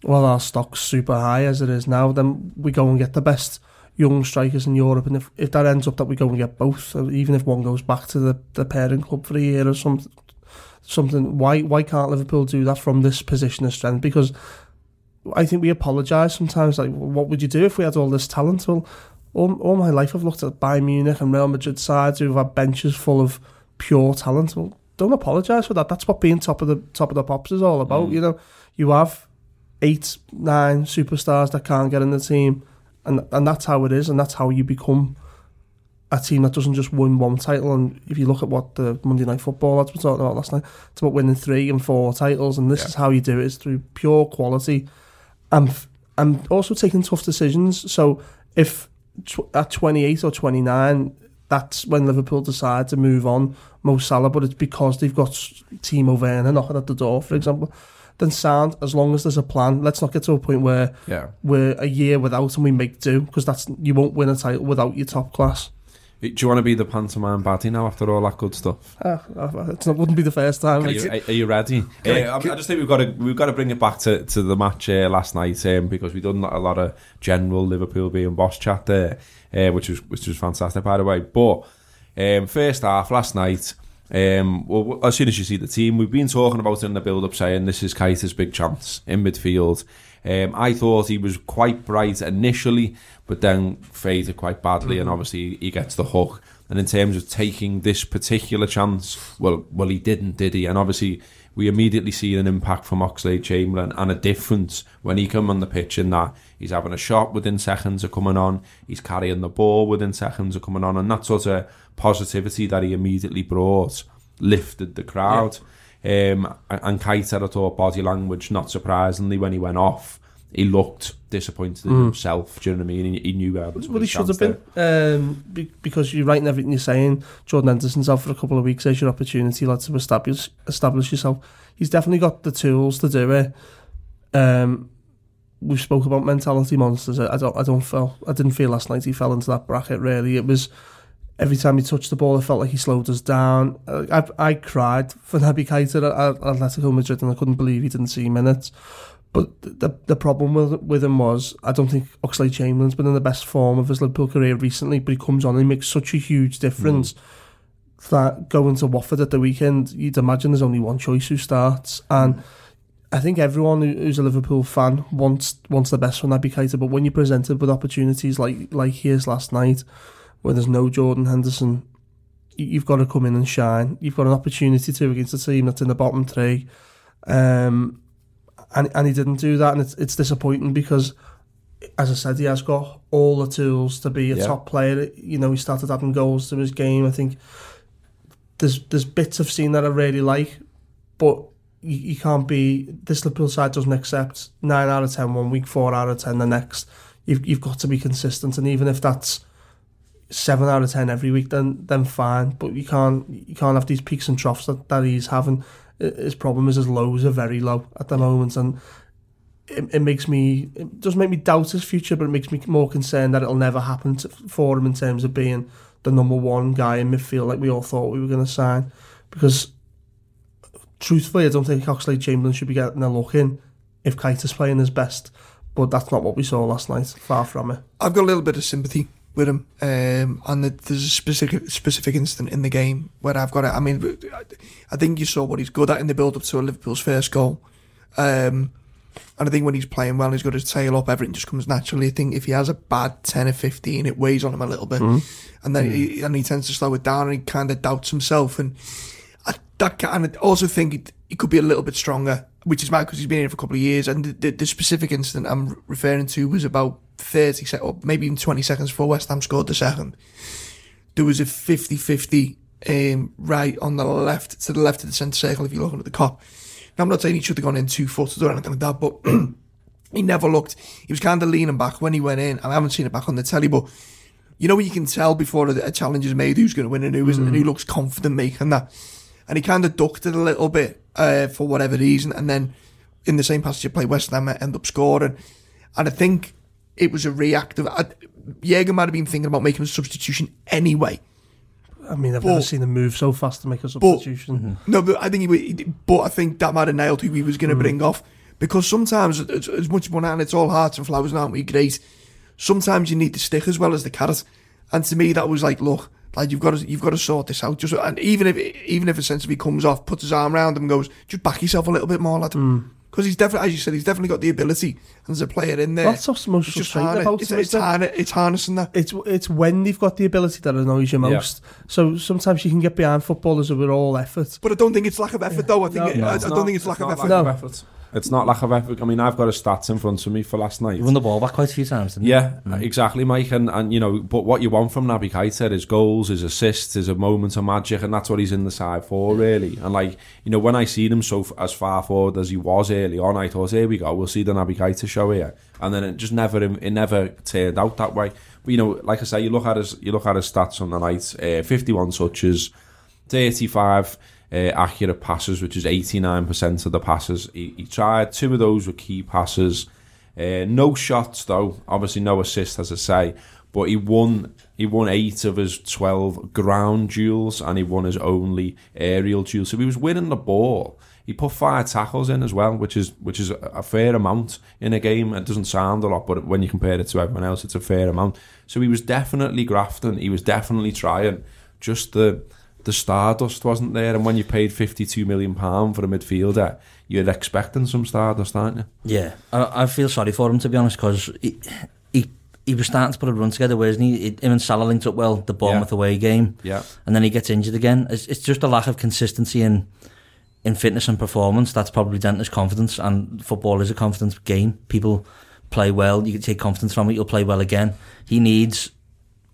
Speaker 3: while our stock's super high as it is now, then we go and get the best young strikers in Europe. And if, if that ends up that we go and get both, even if one goes back to the, the parent club for a year or something, something, why why can't Liverpool do that from this position of strength? Because I think we apologise sometimes. Like, what would you do if we had all this talent? Well, all, all my life I've looked at Bayern Munich and Real Madrid sides who've had benches full of pure talent. Well, don't apologise for that. That's what being top of the top of the pops is all about. Mm. You know, you have eight, nine superstars that can't get in the team, and and that's how it is, and that's how you become a team that doesn't just win one title. And if you look at what the Monday Night Football lads were talking about last night, it's about winning three and four titles, and this is how you do it: is through pure quality, and f- and also taking tough decisions. So if tw- at twenty eight or twenty nine. That's when Liverpool decide to move on Mo Salah, but it's because they've got Timo Werner knocking at the door, for example. Then sound, as long as there's a plan. Let's not get to a point where
Speaker 2: Yeah.
Speaker 3: we're a year without and we make do, because that's you won't win a title without your top class.
Speaker 2: Do you want to be the pantomime baddie now after all that good stuff?
Speaker 3: Ah, it wouldn't be the first time.
Speaker 2: Are you, are you ready? Uh, I, I just think we've got to we've got to bring it back to, to the match uh, last night um, because we've done a lot of general Liverpool being boss chat there, uh, which was which was fantastic by the way. But um, first half last night, um, well, as soon as you see the team, we've been talking about it in the build up, saying this is Keita's big chance in midfield. Um, I thought he was quite bright initially, but then faded quite badly, and obviously he gets the hook. And in terms of taking this particular chance, well, well, he didn't, did he? And obviously, we immediately see an impact from Oxlade Chamberlain and a difference when he come on the pitch in that he's having a shot within seconds of coming on, he's carrying the ball within seconds of coming on, and that sort of positivity that he immediately brought lifted the crowd. Um, and Keita, I thought body language, not surprisingly, when he went off, he looked disappointed in himself. Do you know what I mean? He, he knew where
Speaker 3: Well, he should have been, um, be, because you're right in everything you're saying. Jordan Henderson's out for a couple of weeks. There's your opportunity, lad, to establish establish yourself. He's definitely got the tools to do it. Um, we spoke about mentality monsters. I I don't, I don't feel, I didn't feel last night he fell into that bracket. Really, it was every time he touched the ball, it felt like he slowed us down. I, I cried for Naby Keita at at Atletico Madrid, and I couldn't believe he didn't see minutes. But the the problem with with him was I don't think Oxlade Chamberlain's been in the best form of his Liverpool career recently, but he comes on and he makes such a huge difference mm. that going to Watford at the weekend, you'd imagine there's only one choice who starts, and mm. I think everyone who- who's a Liverpool fan wants wants the best from Naby Keita, but when you're presented with opportunities like like his last night, where there's no Jordan Henderson, you- you've got to come in and shine. You've got an opportunity to against a team that's in the bottom three. Um, and and he didn't do that, and it's it's disappointing because, as I said, he has got all the tools to be a
Speaker 2: Yeah.
Speaker 3: top player. You know, he started adding goals to his game. I think there's there's bits I've seen that I really like, but you, you can't be this Liverpool side doesn't accept nine out of ten one week, four out of ten the next. You've you've got to be consistent, and even if that's seven out of ten every week, then then fine. But you can't you can't have these peaks and troughs that, that he's having. His problem is his lows are very low at the moment, and it, it makes me it does make me doubt his future, but it makes me more concerned that it'll never happen to, for him in terms of being the number one guy in midfield like we all thought we were going to sign, because truthfully, I don't think Oxlade Chamberlain should be getting a look in if Keita is playing his best. But that's not what we saw last night. Far from it.
Speaker 5: I've got a little bit of sympathy with him, um, and the, there's a specific specific instant in the game where I've got it. I mean, I think you saw what he's good at in the build up to Liverpool's first goal, um, and I think when he's playing well, he's got his tail up. Everything just comes naturally. I think if he has a bad ten or fifteen, it weighs on him a little bit, and then he, and he tends to slow it down, and he kind of doubts himself. And I, that and I also think he, he could be a little bit stronger, which is mad because he's been here for a couple of years. And the, the, the specific incident I'm referring to was about 30 sec or maybe even 20 seconds before West Ham scored the second. There was a 50-50 um, right on the left, to the left of the centre circle if you're looking at the Kop. Now, I'm not saying he should have gone in two footed or anything like that, but he never looked. He was kind of leaning back when he went in, and I haven't seen it back on the telly, but you know, you can tell before a, a challenge is made who's going to win and who isn't, and who looks confident making that. And he kind of ducked it a little bit uh, for whatever reason, and then in the same passage you play, West Ham end up scoring. And I think it was a reactive. I, Jaeger might have been thinking about making a substitution anyway.
Speaker 3: I mean, I've
Speaker 5: But-
Speaker 3: never seen him move so fast to make a substitution. Mm-hmm.
Speaker 5: No, but I think he, but I think that might have nailed who he was going to mm. bring off because sometimes as, as much money and it's all hearts and flowers and aren't we great. Sometimes you need the stick as well as the carrot, and to me that was like, look, like you've got to you've got to sort this out. Just and even if even if essentially comes off, puts his arm around him, and goes, just back yourself a little bit more, lad. Mm. Because he's definitely, as you said, he's definitely got the ability, and there's a player in there.
Speaker 3: That's what's most
Speaker 5: It's
Speaker 3: frustrating
Speaker 5: harness,
Speaker 3: about
Speaker 5: it's,
Speaker 3: him,
Speaker 5: it's,
Speaker 3: isn't it?
Speaker 5: harness, it's harnessing that.
Speaker 3: it's it's when they've got the ability that annoys you most. So sometimes you can get behind footballers who are all effort.
Speaker 5: But I don't think it's lack of effort, though. I think
Speaker 3: No,
Speaker 5: it,
Speaker 3: no,
Speaker 5: I, I
Speaker 2: It's
Speaker 5: don't
Speaker 2: not-
Speaker 5: think it's lack of
Speaker 2: not
Speaker 5: effort.
Speaker 3: No.
Speaker 2: It's not lack of effort. I mean, I've got a stats in front of me for last night.
Speaker 4: He won the ball back quite a few times, didn't he?
Speaker 2: Yeah, exactly, Mike. And, and you know, but what you want from Naby Keita is goals, is assists, is a moment of magic, and that's what he's in the side for, really. And like, you know, when I seen him so f- as far forward as he was early on, I thought, here we go, we'll see the Naby Keita show here. And then it just never, it never turned out that way. But you know, like I say, you look at his, you look at his stats on the night: uh, fifty-one touches, thirty-five. Uh, accurate passes, which is 89% of the passes. He, he tried two of those were key passes. Uh, no shots though, obviously no assist as I say, but he won he won eight of his twelve ground duels and he won his only aerial duel. So he was winning the ball. He put five tackles in as well, which is which is a fair amount in a game. It doesn't sound a lot, but when you compare it to everyone else, it's a fair amount. So he was definitely grafting. He was definitely trying. Just the the stardust wasn't there, and when you paid fifty two million pound for a midfielder, you're expecting some stardust, aren't you?
Speaker 4: Yeah, I, I feel sorry for him to be honest because he, he he was starting to put a run together, wasn't he? Him and Salah linked up well the Bournemouth away game,
Speaker 2: Yeah.
Speaker 4: and then he gets injured again. It's, it's just a lack of consistency in in fitness and performance that's probably dent his confidence. And football is a confidence game. People play well, you can take confidence from it. You'll play well again. He needs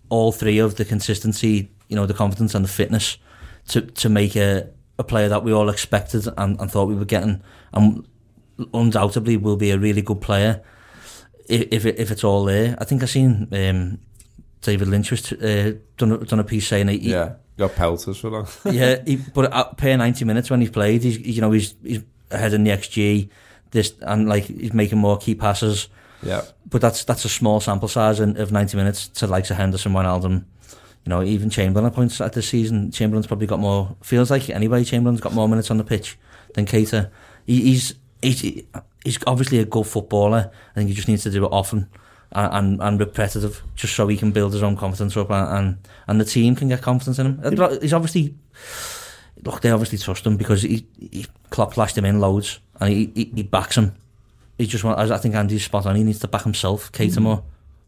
Speaker 4: all three of the consistency, you know, the confidence and the fitness to to make a, a player that we all expected and, and thought we were getting, and undoubtedly will be a really good player if if, it, if it's all there. I think I seen um, David Lynch was uh, done a- done a piece saying he,
Speaker 2: Yeah. Got pelters for that.
Speaker 4: yeah, he, but at per ninety minutes when he's played, he's you know he's he's ahead in the xG, this and like he's making more key passes.
Speaker 2: yeah.
Speaker 4: But that's that's a small sample size in, of ninety minutes to likes of Henderson, Wijnaldum, you know, even Chamberlain at points at this season. Chamberlain's probably got more feels like anyway. Chamberlain's got more minutes on the pitch than Keita. He, he's he's he's obviously a good footballer. I think he just needs to do it often. And, and, and repetitive, just so he can build his own confidence up, and, and and the team can get confidence in him. He's obviously look, they obviously trust him because he, he Klopp flashed him in loads and he, he, he backs him. He just want, I think Andy's spot on. He needs to back himself, Keita mm. more.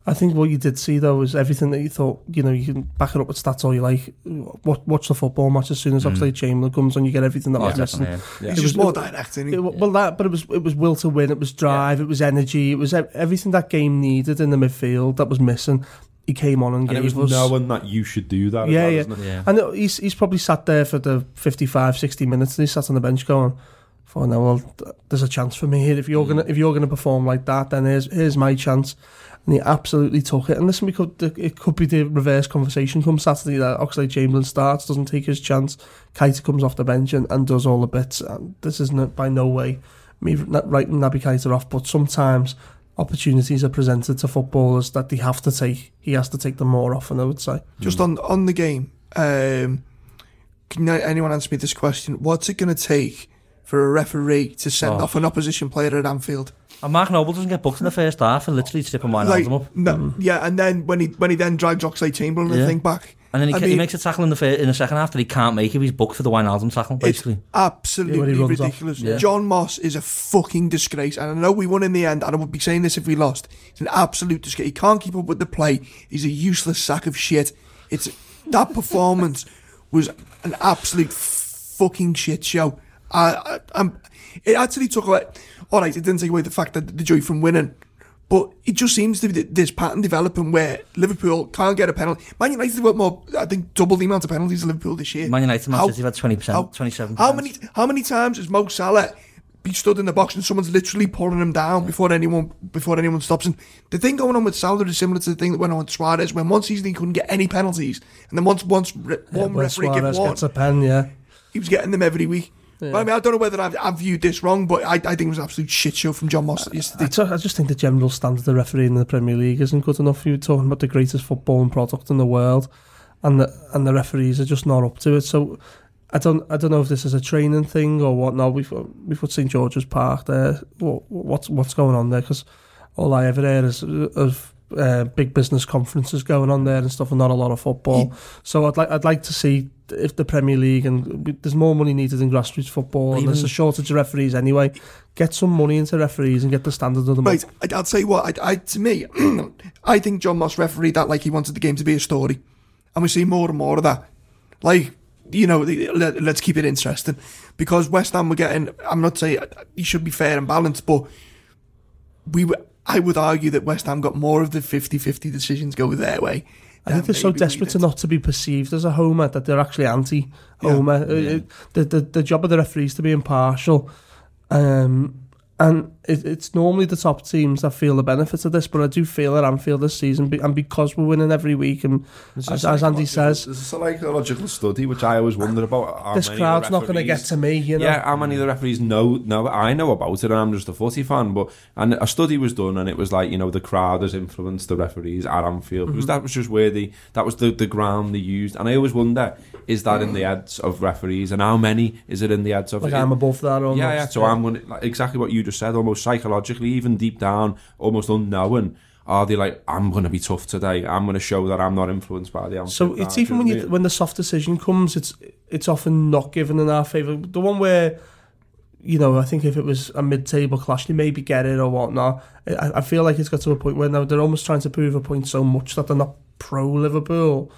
Speaker 3: I think what you did see though was everything that you thought, you know, you can back it up with stats all you like. Watch, watch the football match as soon as Oxlade mm. Chamberlain comes on, you get everything that I was missing.
Speaker 4: definitely, yeah.
Speaker 2: Yeah.
Speaker 5: He's
Speaker 3: It
Speaker 5: just
Speaker 3: was-
Speaker 5: more direct, isn't he?
Speaker 3: It, well, that, but it was it was will to win. It was drive. It was energy. It was everything that game needed in the midfield that was missing. He came on and,
Speaker 2: And it
Speaker 3: gave
Speaker 2: was
Speaker 3: us.
Speaker 2: knowing that you should do that.
Speaker 3: Yeah,
Speaker 2: well,
Speaker 3: yeah.
Speaker 2: isn't it?
Speaker 3: And he's he's probably sat there for the 55, 60 minutes, and he sat on the bench going, oh, "For now, well, there's a chance for me here. If you're mm. gonna if you're gonna perform like that, then here's here's my chance." And he absolutely took it. And listen, we could it could be the reverse conversation come Saturday that Oxlade Chamberlain starts, doesn't take his chance, Keita comes off the bench and, and does all the bits. And this isn't by no way me writing Naby Keita off, but sometimes opportunities are presented to footballers that they have to take. He has to take them more often, I would say.
Speaker 5: Just on on the game, um, can anyone answer me this question? What's it going to take for a referee to send
Speaker 4: Oh.
Speaker 5: off an opposition player at Anfield.
Speaker 4: And Mark Noble doesn't get booked in the first half and literally tipping Wijnaldum
Speaker 5: Like,
Speaker 4: up.
Speaker 5: no, yeah, and then when he when he then drags Oxlade Chamberlain, I
Speaker 4: Yeah.
Speaker 5: think back,
Speaker 4: And then he,
Speaker 5: I
Speaker 4: ca- he makes a tackle in the fir- in the second half that he can't make if he's booked for the Wijnaldum tackle,
Speaker 5: it's
Speaker 4: basically.
Speaker 3: Yeah,
Speaker 5: absolutely
Speaker 3: when he runs off.
Speaker 5: ridiculous.
Speaker 4: Yeah.
Speaker 5: John Moss is a fucking disgrace, and I know we won in the end, and I would be saying this if we lost. He's an absolute disgrace. He can't keep up with the play. He's a useless sack of shit. It's that performance was an absolute fucking shit show. I, I, I'm, it actually took away. All right, it didn't take away the fact that the joy from winning. But it just seems to be th- this pattern developing where Liverpool can't get a penalty. Man United have got more, I think, double the amount of penalties than Liverpool this year.
Speaker 4: Man United, Man City have had 20%,
Speaker 5: how,
Speaker 4: 27.
Speaker 5: How many how many times has Mo Salah be stood in the box and someone's literally pulling him down before anyone before anyone stops him? The thing going on with Salah is similar to the thing that went on with Suarez when one season he couldn't get any penalties and then once once re- one
Speaker 3: When
Speaker 5: referee
Speaker 3: Suarez
Speaker 5: gave one,
Speaker 3: gets a pen, yeah.
Speaker 5: he was getting them every week. But I mean, I don't know whether I've, I've viewed this wrong, but I, I think it was an absolute shit show from John Moss yesterday.
Speaker 3: I, ju- I just think the general standard of the refereeing in the Premier League isn't good enough. You're talking about the greatest footballing product in the world, and the and the referees are just not up to it. So I don't I don't know if this is a training thing or what. No, we've we've got St George's Park there. What, what's what's going on there? Because all I ever hear is of uh, big business conferences going on there and stuff, and not a lot of football. So I'd like I'd like to see if the Premier League and there's more money needed in grassroots football, and there's a shortage of referees anyway. Get some money into referees and get the standard of them.
Speaker 5: Right, I, I'll tell you what. I, I to me, I think John Moss refereed that like he wanted the game to be a story, and we see more and more of that. Like you know, let, let's keep it interesting because West Ham were getting. I'm not saying uh, you should be fair and balanced, but we were. I would argue that West Ham got more of the 50-50 decisions go their way.
Speaker 3: I think they're so desperate to not to be perceived as a homer that they're actually anti-homer. Yeah. Uh, uh, yeah. The, the, the job of the referees to be impartial. Um, and it, it's normally the top teams that feel the benefits of this. But I do feel at Anfield this season, be- and because we're winning every week, and as, as Andy says,
Speaker 2: there's a psychological study which I always wonder about.
Speaker 3: this crowd's not going to get to me. You know,
Speaker 2: Yeah, how many of the referees know? know I know about it, and I'm just a footy fan. But and a study was done, and it was like you know the crowd has influenced the referees at Anfield because
Speaker 3: Mm-hmm.
Speaker 2: that was just where the that was the the ground they used. And I always wonder, is that in the heads of referees, and how many is it in the heads of?
Speaker 3: like I'm above that. Almost.
Speaker 2: yeah, yeah. So I'm going to, like, exactly what you just said, almost psychologically, even deep down, almost unknowing. Are they like, I'm going to be tough today? I'm going to show that I'm not influenced by the
Speaker 3: So it's even when you when the soft decision comes, it's it's often not given in our favour. The one where, you know, I think if it was a mid-table clash, they maybe get it or whatnot. I, I feel like it's got to a point where now they're almost trying to prove a point so much that they're not pro Liverpool,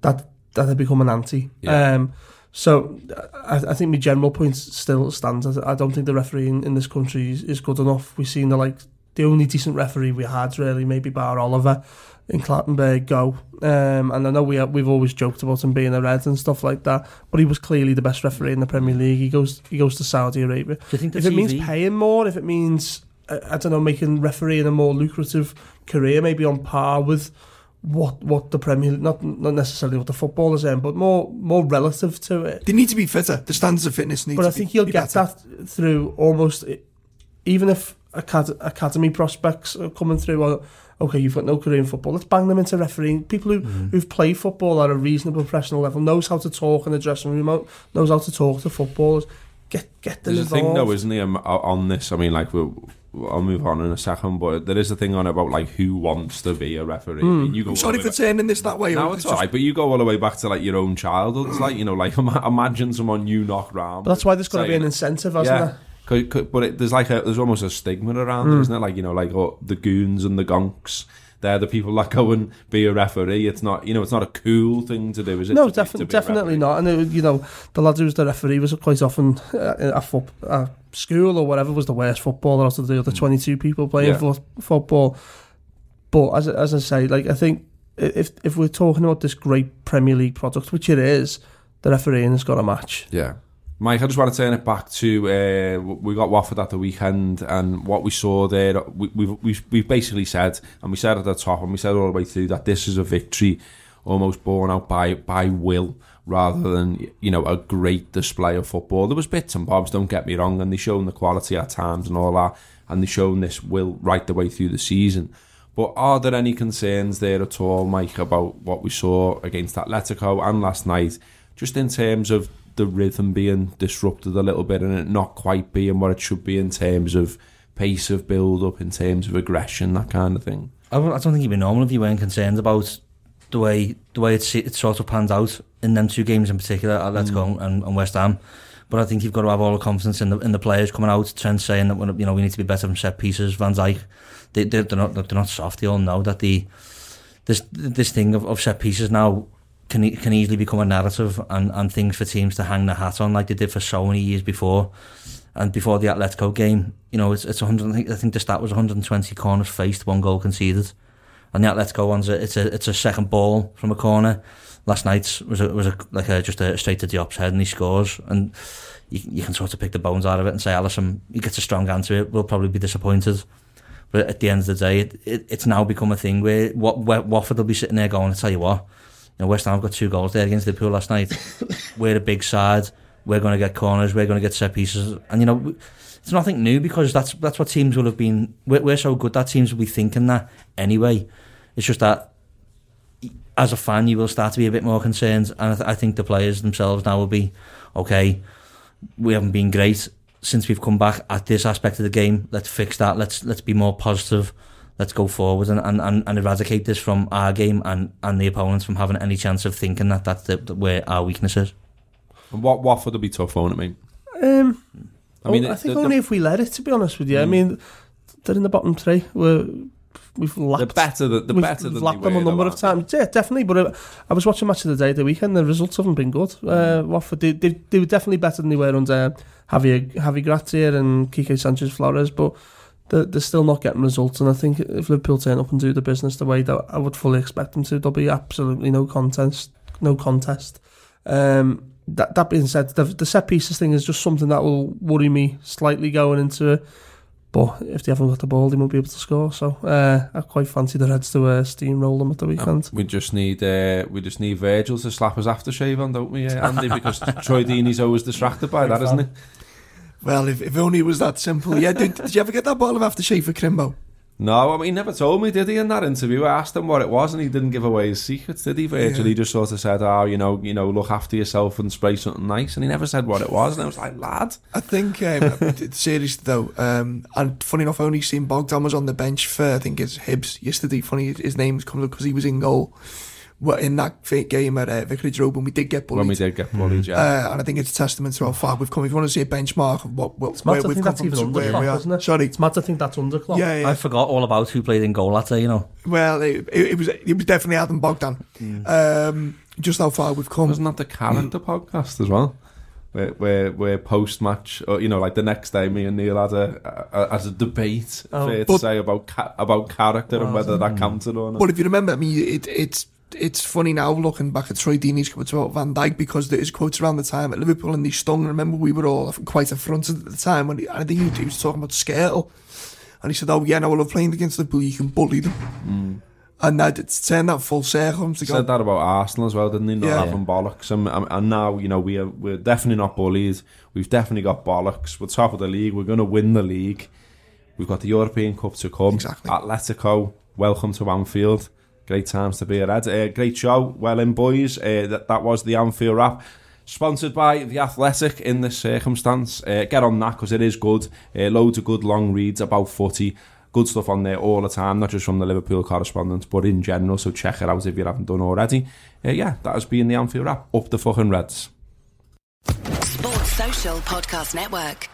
Speaker 3: that that they become an anti.
Speaker 2: Yeah.
Speaker 3: Um, so I, I think my general point still stands. I I don't think the referee in, this country is, is good enough. We've seen the like the only decent referee we had really maybe Bar Oliver in Clattenburg go. Um, and I know we we've always joked about him being a red and stuff like that, but he was clearly the best referee in the Premier League. He goes he goes to Saudi Arabia.
Speaker 4: Do you think
Speaker 3: If it means paying more, if it means I, I don't know making refereeing a more lucrative career, maybe on par with what what the Premier not not necessarily what the footballers earn, but more more relative to it.
Speaker 5: They need to be fitter. The standards of fitness need
Speaker 3: But
Speaker 5: to
Speaker 3: I
Speaker 5: be
Speaker 3: think you'll
Speaker 5: be
Speaker 3: get
Speaker 5: better.
Speaker 3: that through almost even if acad- academy prospects are coming through. Well, okay, you've got no career in football. Let's bang them into refereeing. People who who've played football at a reasonable professional level knows how to talk in the dressing room, knows how to talk to footballers. Get get them
Speaker 2: There's a thing though, isn't there, um, on this? I mean, like we'll, I'll move on in a second, but there is a thing on about like who wants to be a referee. I mean, you go
Speaker 5: I'm sorry for
Speaker 2: way
Speaker 5: turning this that way.
Speaker 2: back- No, it's
Speaker 5: just-
Speaker 2: alright, but you go all the way back to like your own childhood. It's like you know, like imagine someone you knock round.
Speaker 3: But that's why there's got to be an incentive, hasn't
Speaker 2: yeah.
Speaker 3: there?
Speaker 2: 'Cause- 'cause- but it, there's like a there's almost a stigma around
Speaker 3: Hmm.
Speaker 2: it, isn't it? Like you know, like oh, the goons and the gonks. They're the people that go and be a referee. It's not, you know, it's not a cool thing to do, is it?
Speaker 3: No,
Speaker 2: to be- to
Speaker 3: defi-
Speaker 2: be
Speaker 3: definitely not. And it, you know, the lad who was the referee was quite often uh, at uh, school or whatever was the worst footballer out of the other twenty two people playing
Speaker 2: Hmm. Yeah.
Speaker 3: fo- football. But as as I say, like I think if if we're talking about this great Premier League product, which it is, the refereeing has got a match.
Speaker 2: Yeah. Mike, I just want to turn it back to uh, we got Watford at the weekend and what we saw there. We, we've, we've, basically said, and we said at the top, and we said all the way through that this is a victory almost borne out by, by will rather than, you know, a great display of football. There was bits and bobs, don't get me wrong, and they've shown the quality at times and all that, and they've shown this will right the way through the season. But are there any concerns there at all, Mike, about what we saw against Atletico and last night, just in terms of the rhythm being disrupted a little bit and it not quite being what it should be in terms of pace of build up, in terms of aggression, that kind of thing.
Speaker 4: I, don't think it'd be normal if you weren't concerned about the way the way it's it sort of panned out in them two games in particular at Let's mm. Go and, and West Ham. But I think you've got to have all the confidence in the in the players coming out, Trent saying that you know we need to be better from set pieces. Van Dijk, they they're, they're not they're not soft. They all know that the this this thing of, of set pieces now can can easily become a narrative and, and things for teams to hang their hat on like they did for so many years before. And before the Atletico game, you know, it's it's 100. I think, the stat was 120 corners faced, one goal conceded. And the Atletico one's it's a it's a second ball from a corner. Last night's was a, was a, like a, just a straight to Diop's head and he scores. And you, you can sort of pick the bones out of it and say, Alisson, he gets a strong answer. It We'll probably be disappointed. But at the end of the day, it, it, it's now become a thing where, what, Watford will be sitting there going, I tell you what, know, West Ham have got two goals there against Liverpool last night. we're a big side. We're going to get corners. We're going to get set pieces. And, you know, it's nothing new because that's that's what teams will have been. We're, we're so good that teams will be thinking that anyway. It's just that as a fan, you will start to be a bit more concerned. And I, th- I think the players themselves now will be, okay, we haven't been great since we've come back at this aspect of the game. Let's fix that. Let's let's be more positive. Let's go forward and, and, and, and eradicate this from our game and, and the opponents from having any chance of thinking that that's the, the, where our weakness is.
Speaker 2: And what Watford will be tough on it, mate.
Speaker 3: Um,
Speaker 2: I mean,
Speaker 3: I think
Speaker 2: the-
Speaker 3: only
Speaker 2: the-
Speaker 3: if we let it. To be honest with you, I
Speaker 2: Mm.
Speaker 3: mean, they're in the bottom three. We're we've
Speaker 2: The better, the, the
Speaker 3: we've,
Speaker 2: better
Speaker 3: we've
Speaker 2: than
Speaker 3: lacked
Speaker 2: they
Speaker 3: them a number of times. Yeah, definitely. But uh, I was watching match of the day the weekend. The results haven't been good. Uh, Watford they, they, they were definitely better than they were under Javier Javi Gracia and Kike Sanchez Flores, but. They're, they're still not getting results, and I think if Liverpool turn up and do the business the way that I would fully expect them to, there'll be absolutely no contest. No contest. Um, that that being said, the, the set pieces thing is just something that will worry me slightly going into it. But if they haven't got the ball, they won't be able to score. So uh, I quite fancy the Reds to uh, steamroll them at the weekend.
Speaker 2: We just need uh, we just need Virgil to slap his aftershave on, don't we, uh, Andy? Because Troy Deeney's always distracted by that, isn't he?
Speaker 5: Well, if, if only it was that simple. Yeah, did, did you ever get that bottle of aftershave for Crimbo?
Speaker 2: No, I mean, he never told me, did he, in that interview? I asked him what it was, and he didn't give away his secrets, did he, Virgil?
Speaker 5: Yeah.
Speaker 2: He just sort of said, oh, you know, you know, look after yourself and spray something nice, and he never said what it was, and I was like, lad.
Speaker 5: I think, um, seriously though, um, and funny enough, I only seen Bogdan was on the bench for, I think it's Hibs yesterday. Funny, his name's coming up because he was in goal. Well, in that fake game at uh, Vicarage Road when we did get bullied.
Speaker 2: When we did get bullied, yeah.
Speaker 5: Uh, and I think it's a testament to how far we've come. If you want to see a benchmark of what, what
Speaker 3: It's
Speaker 5: where we've come from to where we are.
Speaker 3: isn't it?
Speaker 5: Sorry.
Speaker 3: It's mad to think that's under Klopp.
Speaker 5: Yeah, yeah.
Speaker 4: I forgot all about who played in goal that day, you know.
Speaker 5: Well, it, it, it was it was definitely Adam Bogdan. Um, just how far we've come.
Speaker 2: Wasn't that the character podcast as well? Where, where, where post match, or you know, like the next day, me and Neil had a, a as a debate,
Speaker 3: Oh.
Speaker 2: fair to say about ca- about character and whether that counted or not.
Speaker 5: But if you remember, I mean, it, it's it's funny now looking back at Troy Deeney's quotes about Van Dijk because there is quotes around the time at Liverpool and they stung. Remember, we were all quite affronted at the time when he, I think he, he was talking about Skrtel. And he said, Oh, yeah, now we're playing against the Liverpool, you can bully them. Mm. And that it's turned that full circle. To
Speaker 2: He
Speaker 5: go,
Speaker 2: said that about Arsenal as well, didn't he? Not
Speaker 5: Yeah.
Speaker 2: having bollocks, and, and and now you know we are we're definitely not bullies. We've definitely got bollocks. We're top of the league. We're going to win the league. We've got the European Cup to come.
Speaker 5: Exactly.
Speaker 2: Atletico, welcome to Anfield. Great times to be a Red. Uh, great show. Well in, boys. Uh, that that was the Anfield wrap. Sponsored by The Athletic in this circumstance. Uh, get on that because it is good. Uh, loads of good long reads about footy. Good stuff on there all the time, not just from the Liverpool correspondents, but in general. So check it out if you haven't done already. Uh, yeah, that has been the Anfield wrap. Up the fucking Reds.
Speaker 1: Sports Social Podcast Network.